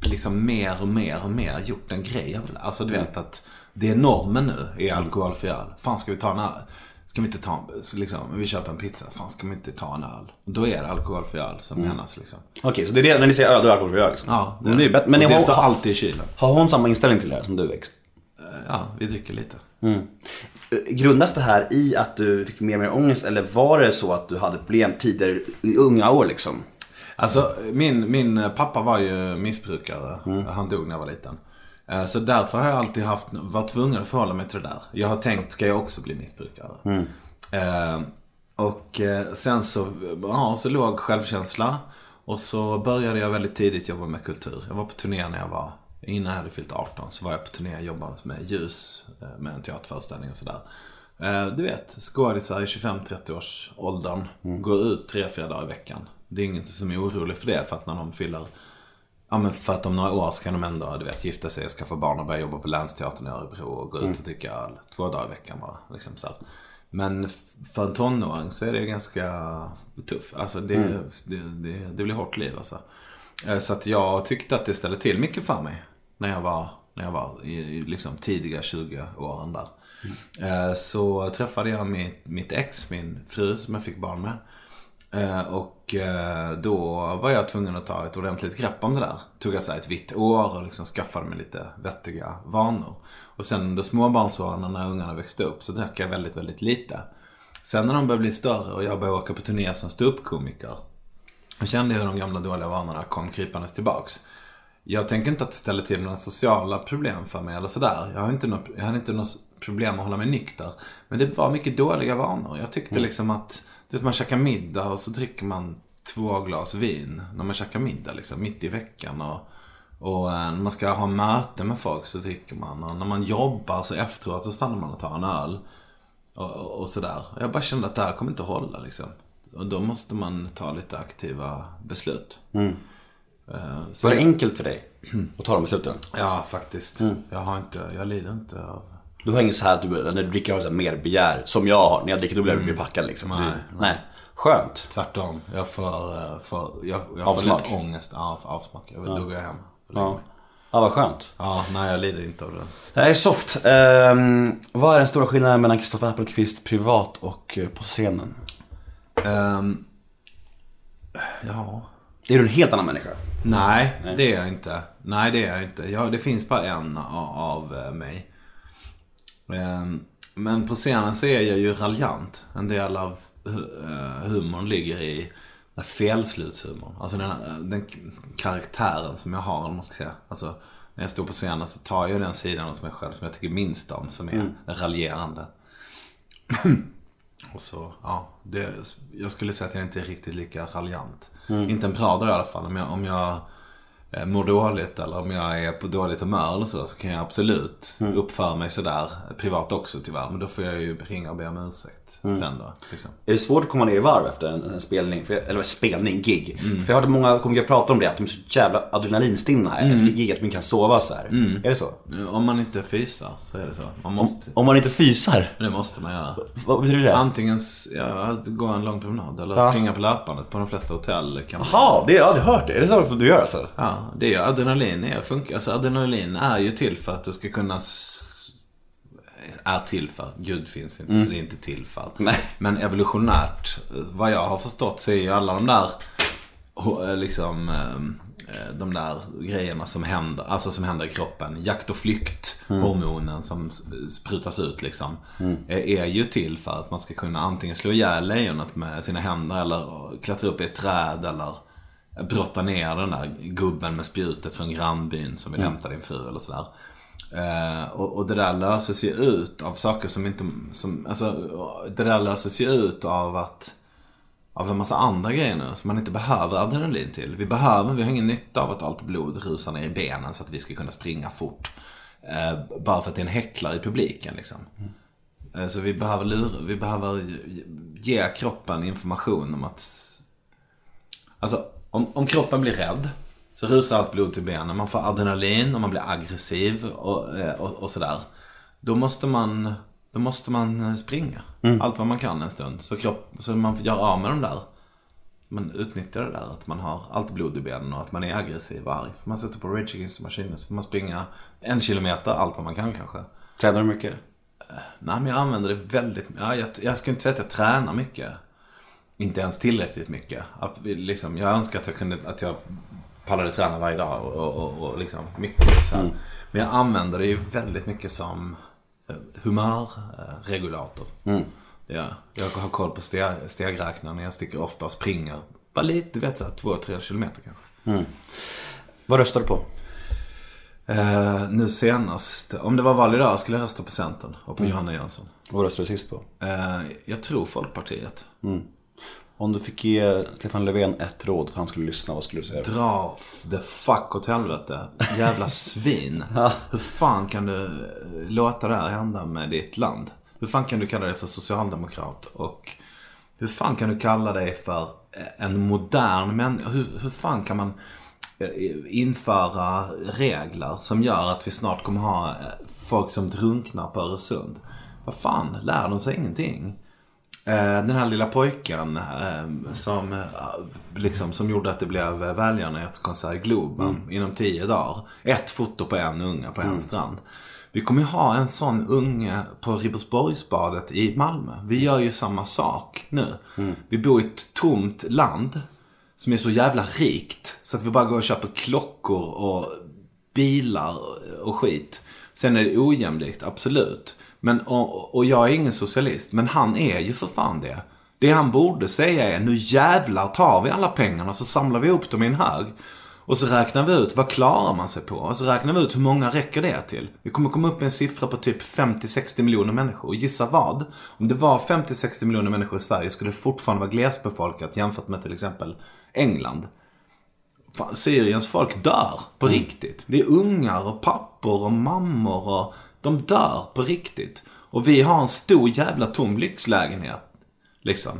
liksom mer och mer och mer gjort en grej av det. Alltså du vet att det är normen nu i alkoholfri öl. Fan ska vi ta en öl? Ska vi inte ta en, liksom, vi köper en pizza, fan ska vi inte ta en öl? Då är det alkoholfri öl som menas liksom. Okej, så det är det när ni säger öl, då är det alkoholfri öl liksom? Ja, Men det är bättre. Men det står har, alltid i kylen. har hon samma inställning till det här som du? Ex? Ja, vi dricker lite. Eh, Grundas det här i att du fick mer och mer ångest eller var det så att du hade problem tidigare i unga år liksom? Alltså min, min pappa var ju missbrukare. Han dog när jag var liten. Eh, Så därför har jag alltid haft, varit tvungen att förhålla mig till det där. Jag har tänkt, ska jag också bli missbrukare? Eh, och eh, sen så, ja, så låg självkänsla. Och så började jag väldigt tidigt jobba med kultur. Jag var på turné när jag var, innan jag hade fyllt 18, så var jag på turné och jobbade med ljus, eh, med en teaterföreställning och sådär. Eh, Du vet, skådisar i 25-30 års åldern går ut tre, fyra dagar i veckan. Det är ingen som är orolig för det, för att när de fyller Ja men för att om några år ska de ändå, du vet, gifta sig, skaffa barn och börja jobba på Länsteatern i Örebro och gå ut och dricka öl två dagar i veckan bara. Liksom så här. Men för en tonåring så är det ganska tuff. Alltså det, det, det, det blir hårt liv alltså. Eh, Så att jag tyckte att det ställde till mycket för mig. När jag var, när jag var i, liksom tidiga 20-åren där. Eh, Så träffade jag mitt, mitt ex, min fru som jag fick barn med. Eh, Och eh, då var jag tvungen att ta ett ordentligt grepp om det där. Tog jag så här ett vitt år och liksom skaffade mig lite vettiga vanor. Och sen under småbarnsåren när ungarna växte upp så drack jag väldigt, väldigt lite. Sen när de började bli större och jag började åka på turné som ståuppkomiker. Då kände jag hur de gamla dåliga vanorna kom krypandes tillbaks. Jag tänker inte att det ställer till några sociala problem för mig eller sådär. Jag har inte något, jag hade inte något problem att hålla mig nykter. Men det var mycket dåliga vanor. Jag tyckte liksom att, du vet man käkar middag och så dricker man två glas vin när man käkar middag liksom, mitt i veckan. Och, och eh, när man ska ha möte med folk så dricker man. Och när man jobbar så efteråt så stannar man och tar en öl. Och, och, och sådär. Jag bara kände att det här kommer inte att hålla liksom. Och då måste man ta lite aktiva beslut. Eh, Så Var det enkelt för dig att ta de besluten? Ja, faktiskt. Jag har inte, jag lider inte av... Du har inget så här att du, när du dricker har du mer begär som jag har. När jag dricker då blir jag blir packad liksom. Nej. Nej. Skönt. Tvärtom. Jag får, eh, får, jag, jag får lätt ångest. Ja, avsmak. Jag vill ja. gå hem. Ja. ja, vad skönt. ja, nej jag lider inte av det. Är soft. Ehm, vad är den stora skillnaden mellan Kristoffer Appelqvist privat och eh, på scenen? Ehm, ja. Är du en helt annan människa? Nej, det är jag inte. Nej, det är jag inte. Ja, det finns bara en av, av eh, mig. Ehm, Men på scenen så är jag ju raljant. En del av eh, humorn ligger i felslutshumorn. Alltså den, här- den karaktären som jag har, vad man ska säga. Alltså, när jag står på scenen så tar jag den sidan hos mig själv som jag tycker minst om. Som är raljerande. Och så, ja. Det, jag skulle säga att jag inte är riktigt lika raljant. Inte en bra dag i alla fall. Om jag, om jag eh, mår dåligt eller om jag är på dåligt humör eller så. Så kan jag absolut uppföra mig sådär. Privat också tyvärr. Men då får jag ju ringa och be om ursäkt sen då. Liksom. Är det svårt att komma ner i varv efter en, en spelning? För, eller spelning, gig. För jag hörde många komiker prata om det, att de är så jävla adrenalinstinna mm. ett gig, att inte kan sova så här. Är det så? Om man inte fysar så är det så. Man måste, Om man inte fysar? det måste man göra. Vad betyder det? Antingen ja, gå en lång promenad eller Ja. springa på löpbandet. På de flesta hotell kan man Jaha, det, jag har aldrig hört det. Är det så du gör alltså? Ja, det är ju adrenalin. Är, funkar. Alltså, adrenalin är ju till för att du ska kunna... Är till för. Gud finns inte, så det är inte till för. Nej. Men evolutionärt, vad jag har förstått så är ju alla de där eh, liksom eh, de där grejerna som händer, alltså som händer i kroppen. Jakt och flykt, hormonen som sprutas ut liksom. Är, är ju till för att man ska kunna antingen slå ihjäl lejonet med sina händer eller klättra upp i ett träd eller brotta ner den där gubben med spjutet från grannbyn som vill hämta din fru eller sådär. Eh, och, och det där löses ju ut av saker som inte, som, alltså det där löses ju ut av att av en massa andra grejer nu som man inte behöver adrenalin till. Vi behöver, vi har ingen nytta av att allt blod rusar ner i benen så att vi ska kunna springa fort. Eh, bara för att det är en häcklare i publiken liksom. Eh, så vi behöver, lura, vi behöver ge kroppen information om att Alltså om, om kroppen blir rädd så rusar allt blod till benen. Man får adrenalin och man blir aggressiv och, eh, och, och sådär. Då måste man, då måste man springa. Allt vad man kan en stund. Så, kropp, så man gör av med de där. Man utnyttjar det där att man har allt blod i benen och att man är aggressiv och arg. För man sätter på Rage Against the Machine så får man springa en kilometer, allt vad man kan kanske. Tränar du mycket? Nej men jag använder det väldigt ja, jag, jag ska inte säga att jag tränar mycket. Inte ens tillräckligt mycket. Att, liksom, jag önskar att jag kunde, att jag pallade träna varje dag och, och, och, och liksom mycket så här. Men jag använder det ju väldigt mycket som eh, humörregulator. Ja, jag har koll på steg, stegräknaren. Jag sticker ofta och springer. Bara lite, vet så två, tre kilometer kanske. Vad röstar du på? Eh, nu senast, om det var val idag skulle jag rösta på Centern och på Johanna Jönsson. Vad röstade du sist på? Eh, jag tror Folkpartiet. Om du fick ge Stefan Löfven ett råd, han skulle lyssna, vad skulle du säga? Dra the fuck åt helvete. Jävla svin. Hur fan kan du låta det här hända med ditt land? Hur fan kan du kalla dig för socialdemokrat? Och hur fan kan du kalla dig för eh, en modern människa? Hur, hur fan kan man eh, införa regler som gör att vi snart kommer ha eh, folk som drunknar på Öresund? Vad fan, lär de sig ingenting? Eh, Den här lilla pojken eh, som, eh, liksom, som gjorde att det blev välgörenhetskonsert i Globen inom tio dagar. Ett foto på en unge på en strand. Vi kommer ju ha en sån unge på Ribersborgsbadet i Malmö. Vi gör ju samma sak nu. Vi bor i ett tomt land som är så jävla rikt. Så att vi bara går och köper klockor och bilar och skit. Sen är det ojämlikt, absolut. Men, och, och jag är ingen socialist, men han är ju för fan det. Det han borde säga är, nu jävlar tar vi alla pengarna så samlar vi ihop dem i en hög. Och så räknar vi ut, vad klarar man sig på? Och så räknar vi ut hur många räcker det till? Vi kommer komma upp med en siffra på typ 50-60 miljoner människor. Och gissa vad? Om det var 50-60 miljoner människor i Sverige skulle det fortfarande vara glesbefolkat jämfört med till exempel England. Fan, Syriens folk dör på riktigt. Det är ungar och pappor och mammor och de dör på riktigt. Och vi har en stor jävla tom lyxlägenhet. Liksom.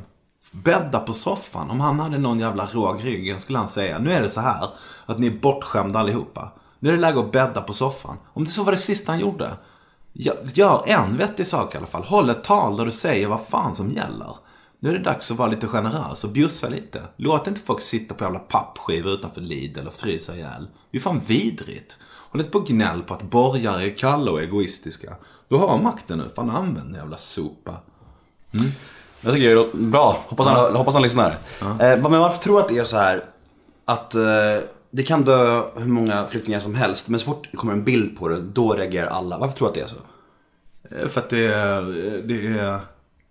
Bädda på soffan. Om han hade någon jävla råg ryggen skulle han säga. Nu är det så här att ni är bortskämda allihopa. Nu är det läge att bädda på soffan. Om det så var det sista han gjorde. Gör, en vettig sak i alla fall. Håll ett tal där du säger vad fan som gäller. Nu är det dags att vara lite generös och bjussa lite. Låt inte folk sitta på jävla pappskivor utanför Lidl och frysa ihjäl. Det är fan vidrigt. Håll inte på och gnäll på att borgare är kalla och egoistiska. Du har makten nu. Fan använd den jävla sopa. Jag tycker det är bra, hoppas han, hoppas han lyssnar. Eh, men varför tror du att det är så här att eh, det kan dö hur många flyktingar som helst, men så fort det kommer en bild på det, då reagerar alla. Varför tror du att det är så? Eh, För att det är, det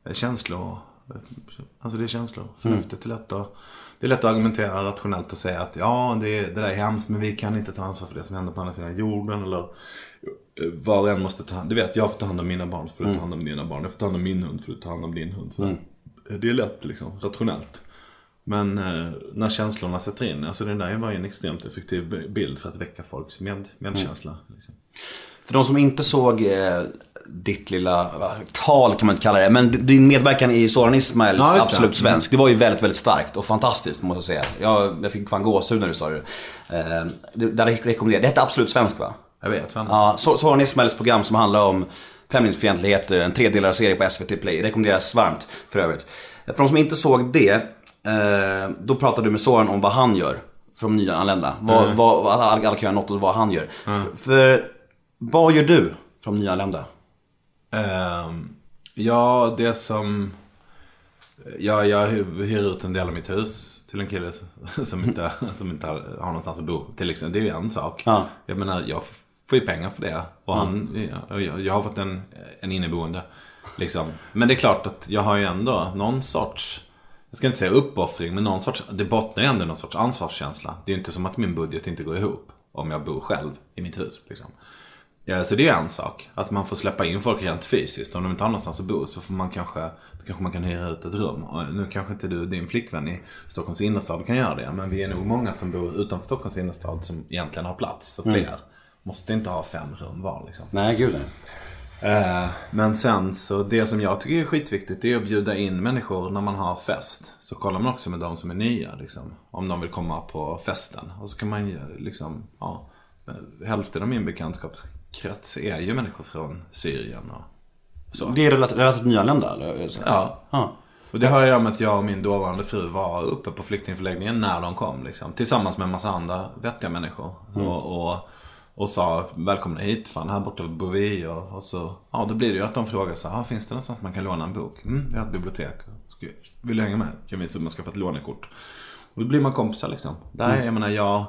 är känslor. Alltså det är känslor. Förnuftet är lätt att, det är lätt att argumentera rationellt och säga att ja, det, det där är hemskt men vi kan inte ta ansvar för det som händer på andra sidan jorden. Eller eh, var och en måste ta hand Du vet, jag får ta hand om mina barn så får du ta hand om dina barn. Jag får ta hand om min hund så får du ta hand om din hund. Så Det är lätt liksom, rationellt. Men eh, när känslorna sätter in, alltså det där var ju en extremt effektiv bild för att väcka folks med, medkänsla. Liksom. För de som inte såg eh, ditt lilla tal kan man inte kalla det, men din medverkan i Soran Ismails Ja. Absolut Svensk, det var ju väldigt, väldigt starkt och fantastiskt måste jag säga. Jag, jag fick fan gåshud när du sa det. Eh, det rekommenderar, det hette Absolut Svensk va? Jag vet, fan. Ja, So- Soran Ismails program som handlar om främlingsfientlighet, en tredelare serie på SVT Play. Rekommenderas varmt för övrigt. För de som inte såg det, eh, då pratade du med Soran om vad han gör för de nyanlända. Vad, Mm. vad, alla, alla kan göra något och vad han gör. För vad gör du för de nyanlända? Ehm, ja, det som... Ja, jag hyr ut en del av mitt hus till en kille som- inte, som inte har har någonstans att bo. Till exempel. Det är ju en sak. Ja. Jag menar, jag får ju pengar för det. Och han, ja, jag, jag har fått en, en inneboende. Liksom. Men det är klart att jag har ju ändå någon sorts, jag ska inte säga uppoffring, men någon sorts, det bottnar ju ändå någon sorts ansvarskänsla. Det är ju inte som att min budget inte går ihop om jag bor själv i mitt hus. Liksom. Ja, så det är en sak. Att man får släppa in folk rent fysiskt. Om de inte har någonstans att bo så får man kanske, kanske man kan hyra ut ett rum. Och nu kanske inte du och din flickvän i Stockholms innerstad kan göra det. Men vi är nog många som bor utanför Stockholms innerstad som egentligen har plats för fler. Måste inte ha fem rum var liksom. Nej, gud nej. Eh, men sen så det som jag tycker är skitviktigt det är att bjuda in människor när man har fest. Så kollar man också med de som är nya liksom. Om de vill komma på festen. Och så kan man ju liksom, ja. Hälften av min bekantskapskrets är ju människor från Syrien och så. Det är relativt, relativt nyanlända eller? Ja. ja. Och det har göra med att jag och min dåvarande fru var uppe på flyktingförläggningen när de kom. Liksom, tillsammans med en massa andra vettiga människor. Och, och, och sa välkomna hit, fan här borta bor vi. Och, och så, ja då blir det ju att de frågar så här, "Ah, finns det någonstans man kan låna en bok? Mm, vi har ett bibliotek. Ska, vill du hänga med? Kan vi så man skaffa ett lånekort? Och då blir man kompisar liksom. Där, jag menar jag,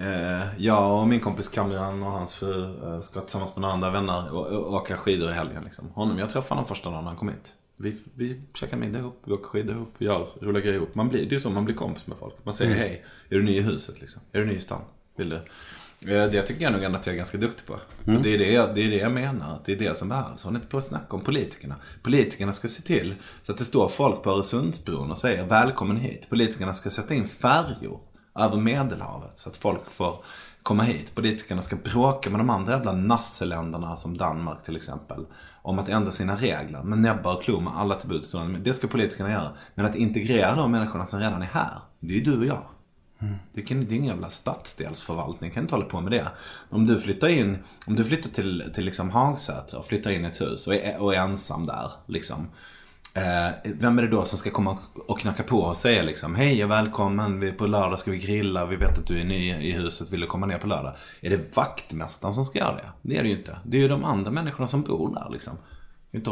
Eh, jag och min kompis Kamran och hans fru eh, ska tillsammans med några andra vänner å- åka skidor i helgen. Liksom. Honom, jag träffade honom första dagen han kom hit. Vi, vi käkar middag ihop, vi åker skidor ihop, vi gör roliga grejer ihop. Man blir, det är ju så man blir kompis med folk. Man säger hej, är du ny i huset liksom? Är du ny i stan? Vill du? Eh, Det tycker jag nog ändå att jag är ganska duktig på. Och det, är det, jag, det är det jag menar, det är det som behövs. Håll inte på att snacka om politikerna. Politikerna ska se till så att det står folk på Öresundsbron och säger välkommen hit. Politikerna ska sätta in färjor över Medelhavet så att folk får komma hit. Politikerna ska bråka med de andra jävla nasseländerna som Danmark till exempel. Om att ändra sina regler med näbbar och klor med alla till buds. Det ska politikerna göra. Men att integrera de människorna som redan är här, det är ju du och jag. Det, kan, det är ingen jävla stadsdelsförvaltning, kan inte hålla på med det. Om du flyttar in, om du flyttar till, till liksom Hagsätra och flyttar in i ett hus och är, och är ensam där. Liksom. Eh, vem är det då som ska komma och knacka på och säga liksom Hej och välkommen, vi, på lördag ska vi grilla, vi vet att du är ny i huset, vill du komma ner på lördag? Är det vaktmästaren som ska göra det? Det är det ju inte. Det är ju de andra människorna som bor där liksom. Inte,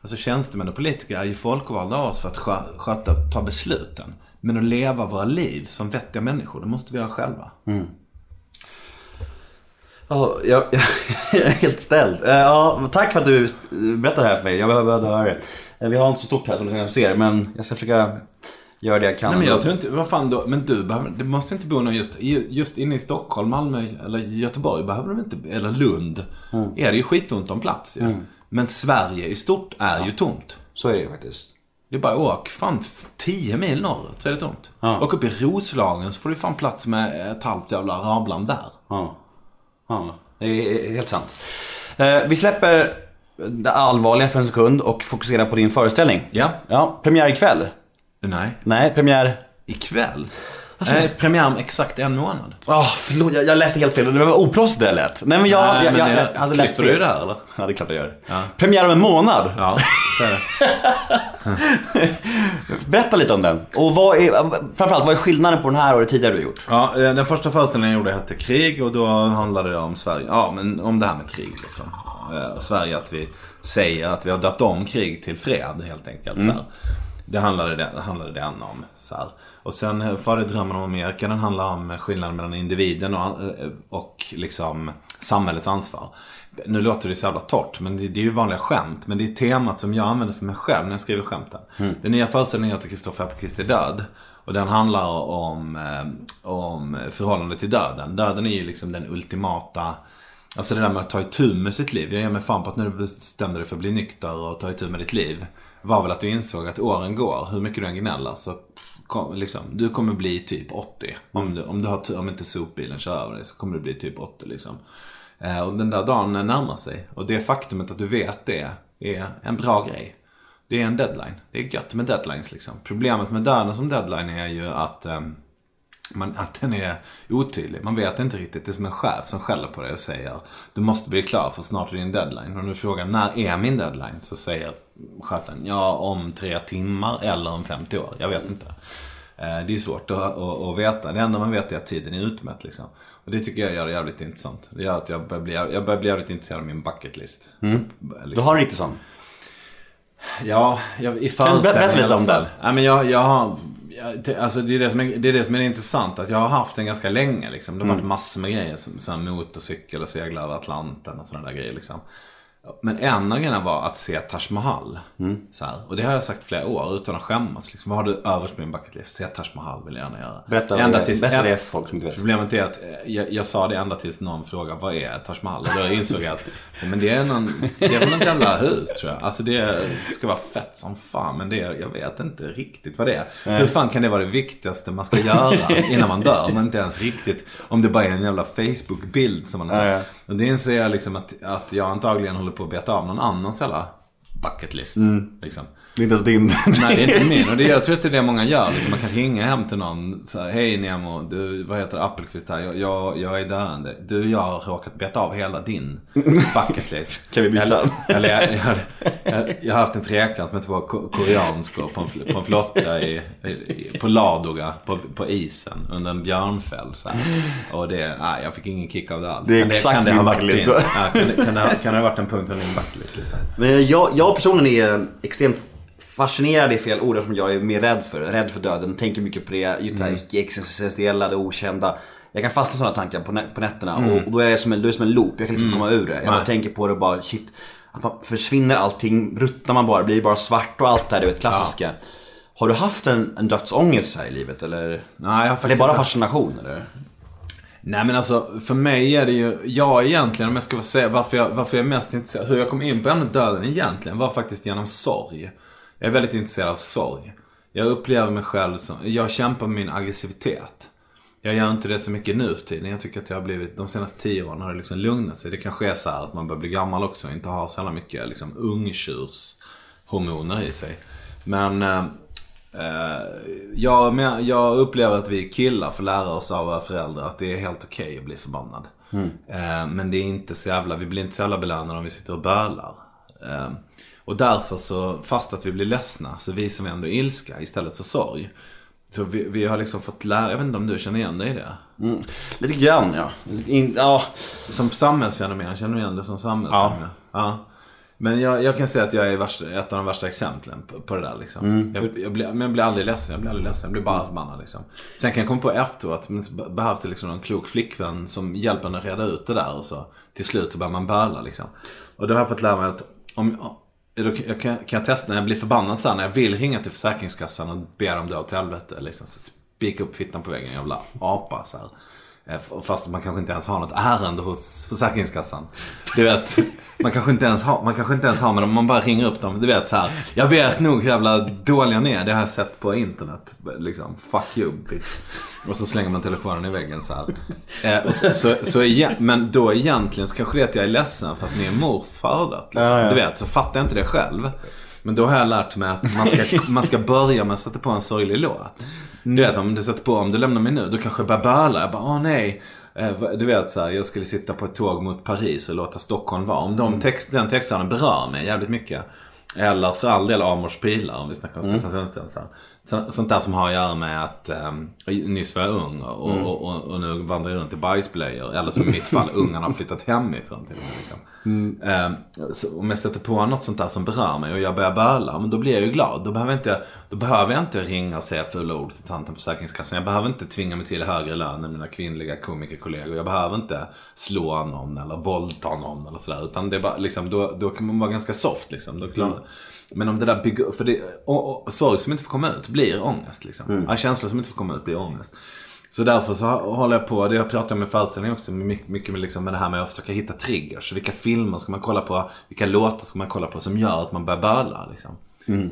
alltså tjänstemän och politiker är ju folkvalda av oss för att skö- sköta, ta besluten. Men att leva våra liv som vettiga människor, det måste vi göra själva. Ja, jag, jag är helt ställd. Eh, Ja, tack för att du berättade det här för mig. Jag behövde höra det. Eh, Vi har inte så stort här som du kanske ser, men jag ska försöka göra det jag kan. Nej men jag tror inte, vad fan då, men du behöver, det måste inte bo någon just, just inne i Stockholm, Malmö eller Göteborg behöver de inte, eller Lund. Är det ju skitont om plats ju. Men Sverige i stort är ju tomt. Så är det ju faktiskt. Det är bara åk fan 10 mil norrut så är det tomt. Ja. Åk upp i Roslagen så får du fan plats med ett halvt jävla arabland där. Ja. ja, det är helt sant. Eh, Vi släpper det allvarliga för en sekund och fokuserar på din föreställning. Ja. Ja, premiär ikväll. Nej. Nej, premiär... Ikväll? Eh, premiär om exakt en månad. Åh, förlåt, jag, jag läste helt fel. Det var oproffsigt det lät. Nej men jag, Nej, jag, jag, jag- jag hade läst fel. du det här, eller? Ja, det är klart jag gör. Ja. Premiär om en månad. Ja, så är det. Berätta lite om den. Och vad är, framförallt, vad är skillnaden på den här och det tidigare du har gjort? Ja, eh, den första föreställningen jag gjorde hette Krig och då handlade det om Sverige. Ja, men om det här med krig liksom. Eh, Sverige, att vi säger att vi har döpt om krig till fred helt enkelt. Så här. Det handlade, det handlade den om. Så här. Och sen eh, Far i drömmen om Amerika, den handlar om skillnaden mellan individen och, eh, och liksom samhällets ansvar. Nu låter det så jävla torrt, men det, det är ju vanliga skämt. Men det är temat som jag använder för mig själv när jag skriver skämten. Den nya föreställningen heter Kristoffer Appelqvist är död. Och den handlar om, eh, om förhållande till döden. Döden är ju liksom den ultimata Alltså det där med att ta itu med sitt liv. Jag ger mig fan på att när du bestämde dig för att bli nykter och ta itu med ditt liv. Var väl att du insåg att åren går, hur mycket du än gnäller så kom, liksom, du kommer bli typ 80. Om, du, om, du har, om inte sopbilen kör över dig så kommer du bli typ 80 liksom. Eh, och den där dagen närmar sig. Och det faktumet att du vet det är en bra grej. Det är en deadline. Det är gött med deadlines liksom. Problemet med döden som deadline är ju att eh, man, att den är otydlig. Man vet inte riktigt. Det är som en chef som skäller på dig och säger du måste bli klar för snart är din deadline. Och när du frågar när är min deadline så säger chefen ja om tre timmar eller om 50 år. Jag vet inte. Eh, Det är svårt att, att, att veta. Det enda man vet är att tiden är utmätt liksom. Och det tycker jag gör det jävligt intressant. Det gör att jag börjar bli, jag börjar bli jävligt intresserad av min bucket list. Du Liksom. har en riktig sån. Ja, jag, i du föreställningen berätta lite i alla om fall. den? Ja, men jag, jag har, jag, alltså det är det, som är, det är det som är intressant. Att jag har haft den ganska länge. Liksom. Det har varit massor med grejer. Som, som motorcykel och segla över Atlanten och sådana där grejer. Liksom. Men en av grejerna var att se Taj Mahal. Så här. Och det har jag sagt flera år utan att skämmas. Liksom. Vad har du överst på min bucket list? Se Taj Mahal vill jag gärna göra. Berätta, ända det, tills, berätta det för folk som inte vet. Problemet är att eh, jag, jag sa det ända tills någon frågade vad är Taj Mahal? Och då insåg jag att så, men det, är någon, det är väl något jävla hus tror jag. Alltså det ska vara fett som fan. Men det, jag vet inte riktigt vad det är. Hur fan kan det vara det viktigaste man ska göra innan man dör? Om man inte ens riktigt, om det bara är en jävla Facebook-bild som man har sett. Och det inser jag liksom att, att jag antagligen håller på att beta av någon annans jävla bucket list. Liksom. Det är inte ens din. Nej, det är inte min. Och det, jag tror att det är det många gör. Liksom, man kan ringa hem till någon. Så här, Hej Nemo, du, vad heter Appelqvist här? Jag, jag, jag är döende. Du, jag har råkat beta av hela din bucket list. Kan vi byta? Eller, eller jag, jag, jag, jag har haft en trekant med två ko- koreanskor på en, på en flotta i, i, på Ladoga, på, på isen, under en björnfäll. Så här. Och det, nej, jag fick ingen kick av det alls. Det är Kan exakt kan det min ha varit bucket list din? då. Ja, kan, kan, kan det ha varit en punkt på din bucket list? Liksom? Men jag, jag personligen är extremt fascinerad är fel ord eftersom jag är mer rädd för Rädd för döden, tänker mycket på det, just det här icke-existentiella, det okända. Jag kan fastna i sådana tankar på, nä- på nätterna och, och då är jag som en, då är det som en loop, jag kan liksom inte komma ur det. Jag bara tänker på det och bara shit. Att man försvinner allting, ruttnar man bara, blir bara svart och allt det här, du vet klassiska. Har du haft en, en dödsångest här i livet eller? Nej, jag har Eller faktiskt bara inte- fascination eller? Nej men alltså för mig är det ju, jag egentligen om jag ska säga varför jag, varför jag är mest intresserad, hur jag kom in på ämnet döden egentligen var faktiskt genom sorg. Jag är väldigt intresserad av sorg. Jag upplever mig själv som, jag kämpar med min aggressivitet. Jag gör inte det så mycket nu för tiden. Jag tycker att jag har blivit, de senaste tio åren har det liksom lugnat sig. Det kanske är så här att man börjar bli gammal också och inte har så jävla mycket liksom ungtjurshormoner i sig. Men eh, eh, jag, jag upplever att vi killar får lära oss av våra föräldrar att det är helt okej att bli förbannad. Eh, men det är inte så jävla, vi blir inte så jävla belönade om vi sitter och bölar. Eh, och därför så, fast att vi blir ledsna, så visar vi ändå ilska istället för sorg. Så vi, vi har liksom fått lära, jag vet inte om du känner igen dig i det? Mm. Lite grann ja. In, ja. Som samhällsfenomen, känner du igen det som samhällsfenomen? Ja. Men jag, jag kan säga att jag är värsta, ett av de värsta exemplen på, på det där liksom. Jag, jag, blir, men jag blir aldrig ledsen, jag blir aldrig ledsen, jag blir bara förbannad liksom. Sen kan jag komma på efteråt, men behövs det liksom någon klok flickvän som hjälper en att reda ut det där och så. Till slut så börjar man böla liksom. Och då har jag fått lära mig att om, då kan, jag, kan, jag testa när jag blir förbannad så här, när jag vill ringa till Försäkringskassan och be dem dra åt helvete. Liksom, spika upp fittan på väggen, jävla apa så här. Eh, Fast man kanske inte ens har något ärende hos Försäkringskassan. Du vet, man kanske inte ens har, man kanske inte ens har men om man bara ringer upp dem. Du vet så här. Jag vet nog hur jävla dåliga ni är. Det har jag sett på internet. Liksom, fuck you bitch. Och så slänger man telefonen i väggen så här. Eh, och så, så, så igen, men då egentligen så kanske det är att jag är ledsen för att min morfar har dött. Liksom. Ja, ja. Du vet, så fattar jag inte det själv. Men då har jag lärt mig att man ska, man ska börja med att sätta på en sorglig låt. Du vet om du sätter på Om du lämnar mig nu, då kanske jag börjar böla. Jag bara, åh nej. Eh, Du vet så här, jag skulle sitta på ett tåg mot Paris och låta Stockholm vara. Om de text, den textraden berör mig jävligt mycket. Eller för all del Amors pilar om vi snackar om Stefan Sundström. Sånt där som har att göra med att um, nyss var jag ung och, och, och, och nu vandrar jag runt i bajsblöjor. Eller som i mitt fall, ungarna har flyttat hemifrån till. Liksom. Ehm, så om jag sätter på något sånt där som berör mig och jag börjar böla, men då blir jag ju glad. Då behöver jag inte, då behöver jag inte ringa och säga fula ord till tanten på Försäkringskassan. Jag behöver inte tvinga mig till högre lön än mina kvinnliga komikerkollegor. Jag behöver inte slå någon eller våldta någon eller sådär. Utan det bara, liksom, då, då kan man vara ganska soft liksom. Då klar, Men om det där bygger, för det, och, och, sorg som inte får komma ut blir ångest liksom. Ja, känslor som inte får komma ut blir ångest. Så därför så håller jag på, det jag pratar om i föreställningen också, mycket, med, liksom med det här med att försöka hitta triggers. Vilka filmer ska man kolla på? Vilka låtar ska man kolla på som gör att man börjar böla liksom.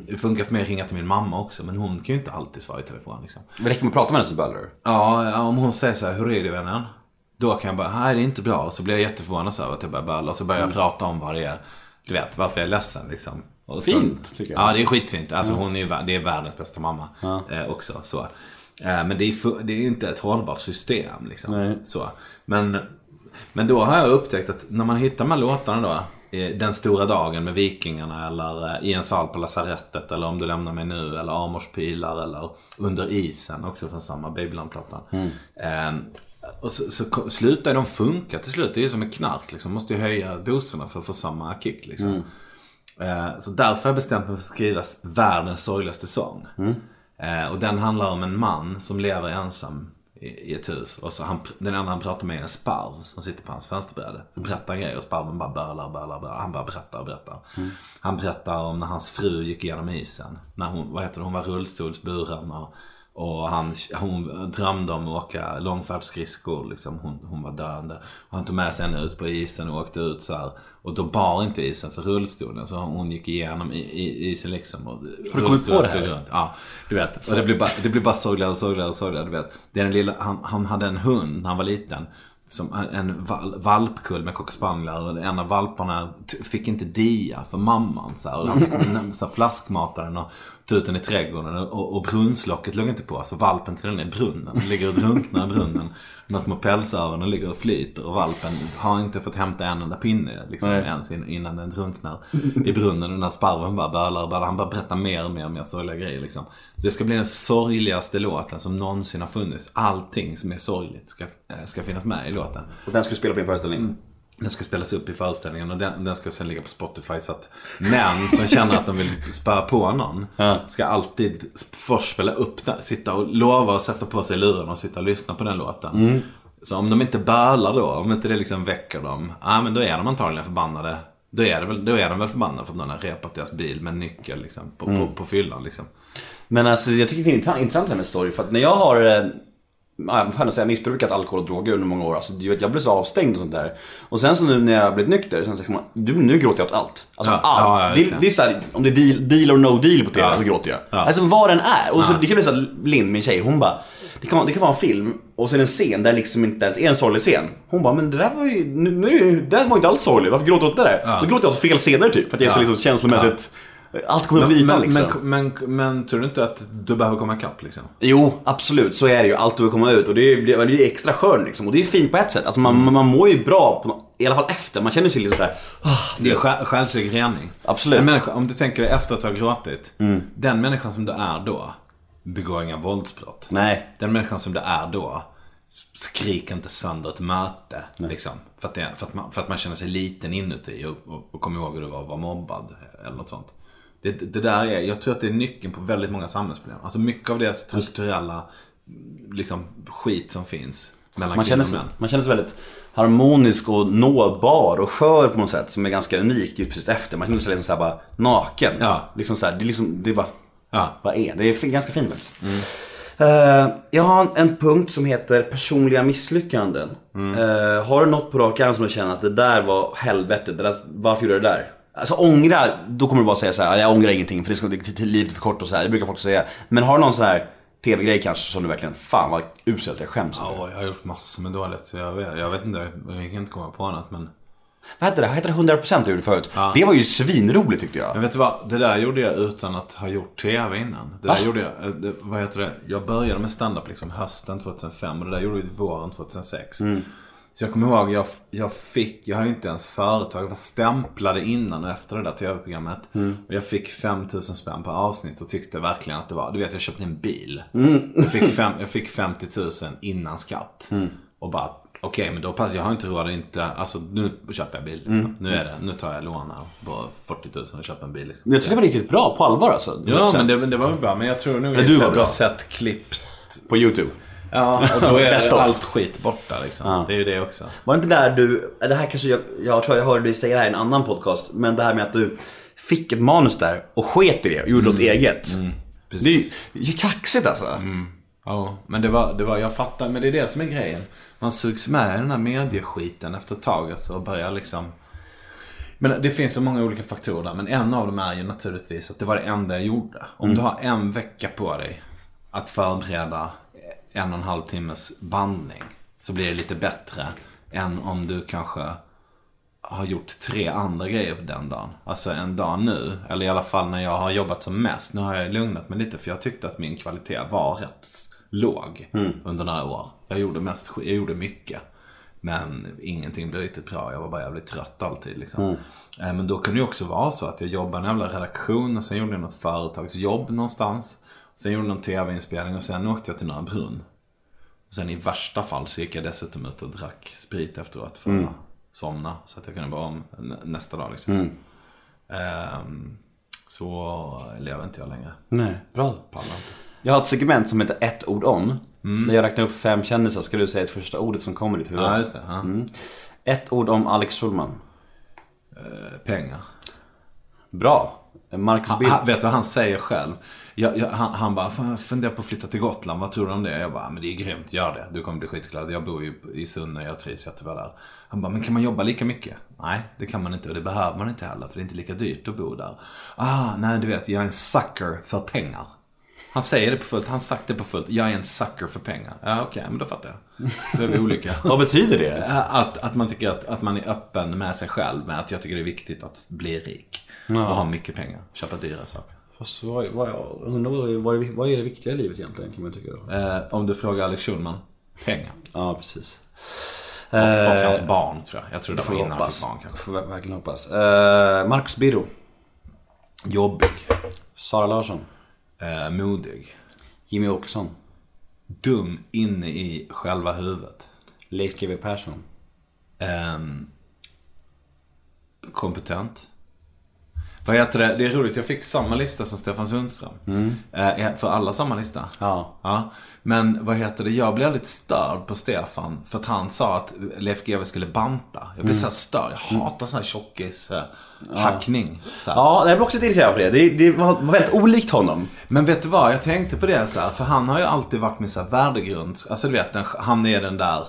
Det funkar för mig att ringa till min mamma också, men hon kan ju inte alltid svara i telefon liksom. Det räcker med att prata med henne så bölar du. Ja, om hon säger så här, hur är det vännen? Då kan jag bara, nej det är inte bra. Och så blir jag jätteförvånad över att jag börjar böla. Och så börjar jag prata om vad det är, du vet, varför jag är ledsen liksom. Och så, Fint, tycker jag. Ja, det är skitfint. Alltså hon är ju, det är världens bästa mamma eh, också. Så. Eh, men det är, det är inte ett hållbart system liksom. Nej. Så. Men, men då har jag upptäckt att när man hittar de här låtarna då. Den stora dagen med Vikingarna eller eh, I en sal på lasarettet eller Om du lämnar mig nu eller Amors pilar eller Under isen också från samma Babylon-platta. Eh, och så, så slutar de funka till slut. Det är ju som en knark liksom. Man måste ju höja doserna för att få samma kick liksom. Eh, Så därför har jag bestämt mig för att skriva världens sorgligaste sång. Eh, Och den handlar om en man som lever ensam i ett hus. Och så han, den enda han pratar med är en sparv som sitter på hans fönsterbräde. Så berättar grejer och sparven bara bölar, bölar, bölar. Han bara berättar och berättar. Han berättar om när hans fru gick igenom isen. När hon, vad heter det, hon var rullstolsburen. Och, och han, hon drömde om att åka långfärdsskridskor. Liksom. Hon, hon var döende. Och han tog med sig henne ut på isen och åkte ut så här. Och då bar inte isen för rullstolen. Så hon gick igenom i, i, isen liksom. Och Har du kommit på det här? runt. Ja, du vet. Och det blir bara, det bara sorgligare och sorgligare och sorgligare. Du vet. Det är den lilla, han, han hade en hund när han var liten. Som en- val, valpkull med cocker spaniel. Och en av valparna fick inte dia för mamman. Så här, och han fick så här, flaskmata den och ta ut den i trädgården. Och, och brunnslocket låg inte på. Så valpen trillade ner i brunnen. Ligger och drunknar i brunnen. De små pälsöronen ligger och flyter. Och valpen har inte fått hämta en enda pinne liksom, Nej. ens in- innan den drunknar i brunnen. Den här sparven bara bölar och bölar. Han bara berättar mer och mer och mer sorgliga grejer liksom. Det ska bli den sorgligaste låten som någonsin har funnits. Allting som är sorgligt ska, eh, ska finnas med i låten. Och den ska du spela på din föreställning. Den ska spelas upp i föreställningen och den, den ska sen ligga på Spotify så att män som känner att de vill spöa på någon ska alltid först spela upp den. Sitta och lova att sätta på sig luren och sitta och lyssna på den låten. Så om de inte bölar då, om inte det liksom väcker dem, ja men då är de antagligen förbannade. Då är, det väl, då är de väl förbannade för att någon har repat deras bil med nyckel liksom, på, på, på fyllan. Liksom. Men alltså jag tycker det är intressant- det här med story för att när jag har eh, vad fan jag säga, missbrukat alkohol och droger under många år. Alltså, jag blev så avstängd och sånt där. Och sen så nu när jag blivit nykter, sen månader, du, nu gråter jag åt allt. Alltså Ja, allt. ja, ja, det, det. är såhär, om det är deal, deal or no deal på TV Ja. så gråter jag. Ja. Alltså vad den är. Och så, det kan bli såhär, Linn, min tjej, hon bara, det kan, vara- det kan vara en film och sen en scen där liksom inte ens är en sorglig scen. Hon bara, men det där var ju, nu, nu, det där var ju inte alls sorgligt, varför gråter du åt det där? Då gråter jag åt fel scener typ, för att jag är så Ja. liksom känslomässigt, allt kommer upp på ytan men, liksom. men, men, men tror du inte att du behöver komma ikapp liksom? Jo, absolut. Så är det ju. Allt behöver komma ut. Och det är ju det är ju extra skönt liksom. Och det är fint på ett sätt. Alltså man, man mår ju bra, på, i alla fall efter. Man känner sig lite såhär, ah, Det är själ- själslig rening. Absolut. En människa, om du tänker dig efter att ha gråtit. Den människan som du är då begår inga våldsbrott. Nej. Den människan som du är då skriker inte sönder ett möte. Liksom, för, att det, för, att man, för att man känner sig liten inuti och, och, och kommer ihåg hur det var att vara mobbad. Eller något sånt. Det, det där är, jag tror att det är nyckeln på väldigt många samhällsproblem. Alltså mycket av det strukturella liksom, skit som finns mellan Man känner, sig, man känner sig väldigt harmonisk och nåbar och skör på något sätt. Som är ganska unikt just precis efter. Man känner sig liksom såhär bara naken. Ja. Liksom så här, det är liksom, det är bara, Ja. vad är? Det är ganska fint faktiskt. Eh, jag har en punkt som heter personliga misslyckanden. Eh, har du något på rak arm som du känner att det där var helvetet, det där, varför gjorde du det där? Alltså ångra, då kommer du bara säga så här, jag ångrar ingenting för det till livet är för kort och så här. Det brukar folk säga. Men har du någon så här tv-grej kanske som du verkligen, fan vad uselt, jag skäms. Ja, jag har gjort massor med dåligt. Jag, vet, jag vet inte, jag kan inte komma på annat. Men Vad hette det? Hette det 100% du gjorde förut? Det var ju svinroligt tyckte jag. Men vet du vad? Det där gjorde jag utan att ha gjort TV innan. Det Va? där gjorde jag, eh, det, vad heter det? Jag började med stand-up liksom hösten 2005 och det där gjorde vi våren 2006. Så jag kommer ihåg, jag, jag fick, jag hade inte ens företag, jag var stämplade innan och efter det där TV-programmet. Och jag fick 5000 spänn per avsnitt och tyckte verkligen att det var, du vet jag köpte en bil. Jag, fick fem, jag fick 50 000 innan skatt. Och bara, okej men då passar jag har inte råd att inte, alltså nu köper jag bil. Liksom. Nu är det, nu tar jag lån här på 40 000 och köper en bil. Liksom. Jag tyckte det var riktigt bra, på allvar alltså. Ja, men det, det var väl bra. Men jag tror nog att du har sett klipp. På YouTube. Ja, och då är allt skit borta liksom. Det är ju det också. Var det inte där du, det här kanske jag, jag tror jag hörde dig säga det här i en annan podcast, men det här med att du fick ett manus där och sket i det och gjorde något eget. det är ju precis. det är ju kaxigt alltså. Ja, men det var, det var, jag fattar. Men det är det som är grejen. Man sugs med i den här medieskiten efter ett tag. Alltså, och börjar liksom... Men det finns så många olika faktorer där. Men en av dem är ju naturligtvis att det var det enda jag gjorde. Om du har en vecka på dig att förbereda en och en halv timmes bandning. Så blir det lite bättre än om du kanske har gjort tre andra grejer på den dagen. Alltså en dag nu, eller i alla fall när jag har jobbat som mest. Nu har jag lugnat mig lite för jag tyckte att min kvalitet var rätt låg under några år. Jag gjorde, mest, jag gjorde mycket. Men ingenting blev riktigt bra. Jag var bara jävligt trött alltid. Liksom. Eh, Men då kunde det också vara så att jag jobbade i en jävla redaktion och sen gjorde jag något företagsjobb någonstans. Sen gjorde jag någon tv-inspelning och sen åkte jag till Norra Brunn. Och sen i värsta fall så gick jag dessutom ut och drack sprit efteråt för att somna. Så att jag kunde vara om nä- nästa dag liksom. Ehm, så lever inte jag längre. Nej, bra. Pallar inte. Jag har ett segment som heter ett ord om. När jag räknar upp fem kändisar ska du säga ett första ordet som kommer i ditt huvud. Ja, just det. Ja. Ett ord om Alex Schulman. Eh, Pengar. Bra. Marcus Han, han, vet du vad han säger själv? Jag, jag, han, han bara, "Fan, jag funderar på att flytta till Gotland, vad tror du om det? Jag bara, men det är grymt, gör det. Du kommer bli skitglad. Jag bor ju i Sunne, jag trivs jättebra där. Han bara, men kan man jobba lika mycket? Nej, det kan man inte och det behöver man inte heller, för det är inte lika dyrt att bo där. Ah, nej du vet, jag är en sucker för pengar. Han säger det på fullt, han sagt det på fullt. Jag är en sucker för pengar. Ja, okej, men då fattar jag. Då är vi olika. Vad betyder det? Att, att man tycker att, att man är öppen med sig själv med att jag tycker det är viktigt att bli rik. Och ha mycket pengar. Köpa dyra saker. Fast vad, vad, jag undrar vad, vad, är- vad är det viktiga i livet egentligen kan man tycka då? Eh, om du frågar Alex Schulman. Pengar. Ja, precis. Och, och hans barn tror jag. Jag tror det Får var innan han hoppas. fick barn kanske. Får ver- verkligen hoppas. Uh, Marcus Birro. Jobbig. Sara Larsson. Eh, modig. Jimmy Åkesson. Dum inne i själva huvudet. Leif GW Persson. Ehm, inkompetent. Vad heter det? Det är roligt, jag fick samma lista som Stefan Sundström. Eh, för alla samma lista. Ja. Ja. Men vad heter det, jag blev lite störd på Stefan. För att han sa att Leif GW skulle banta. Jag blev så här störd. Jag hatar sån här tjockis, eh, hackning. Så här. Ja, jag blev också lite irriterad på det. Det, det var väldigt olikt honom. Men vet du vad? Jag tänkte på det så här, för han har ju alltid varit min så här värdegrund. Alltså du vet, han är den där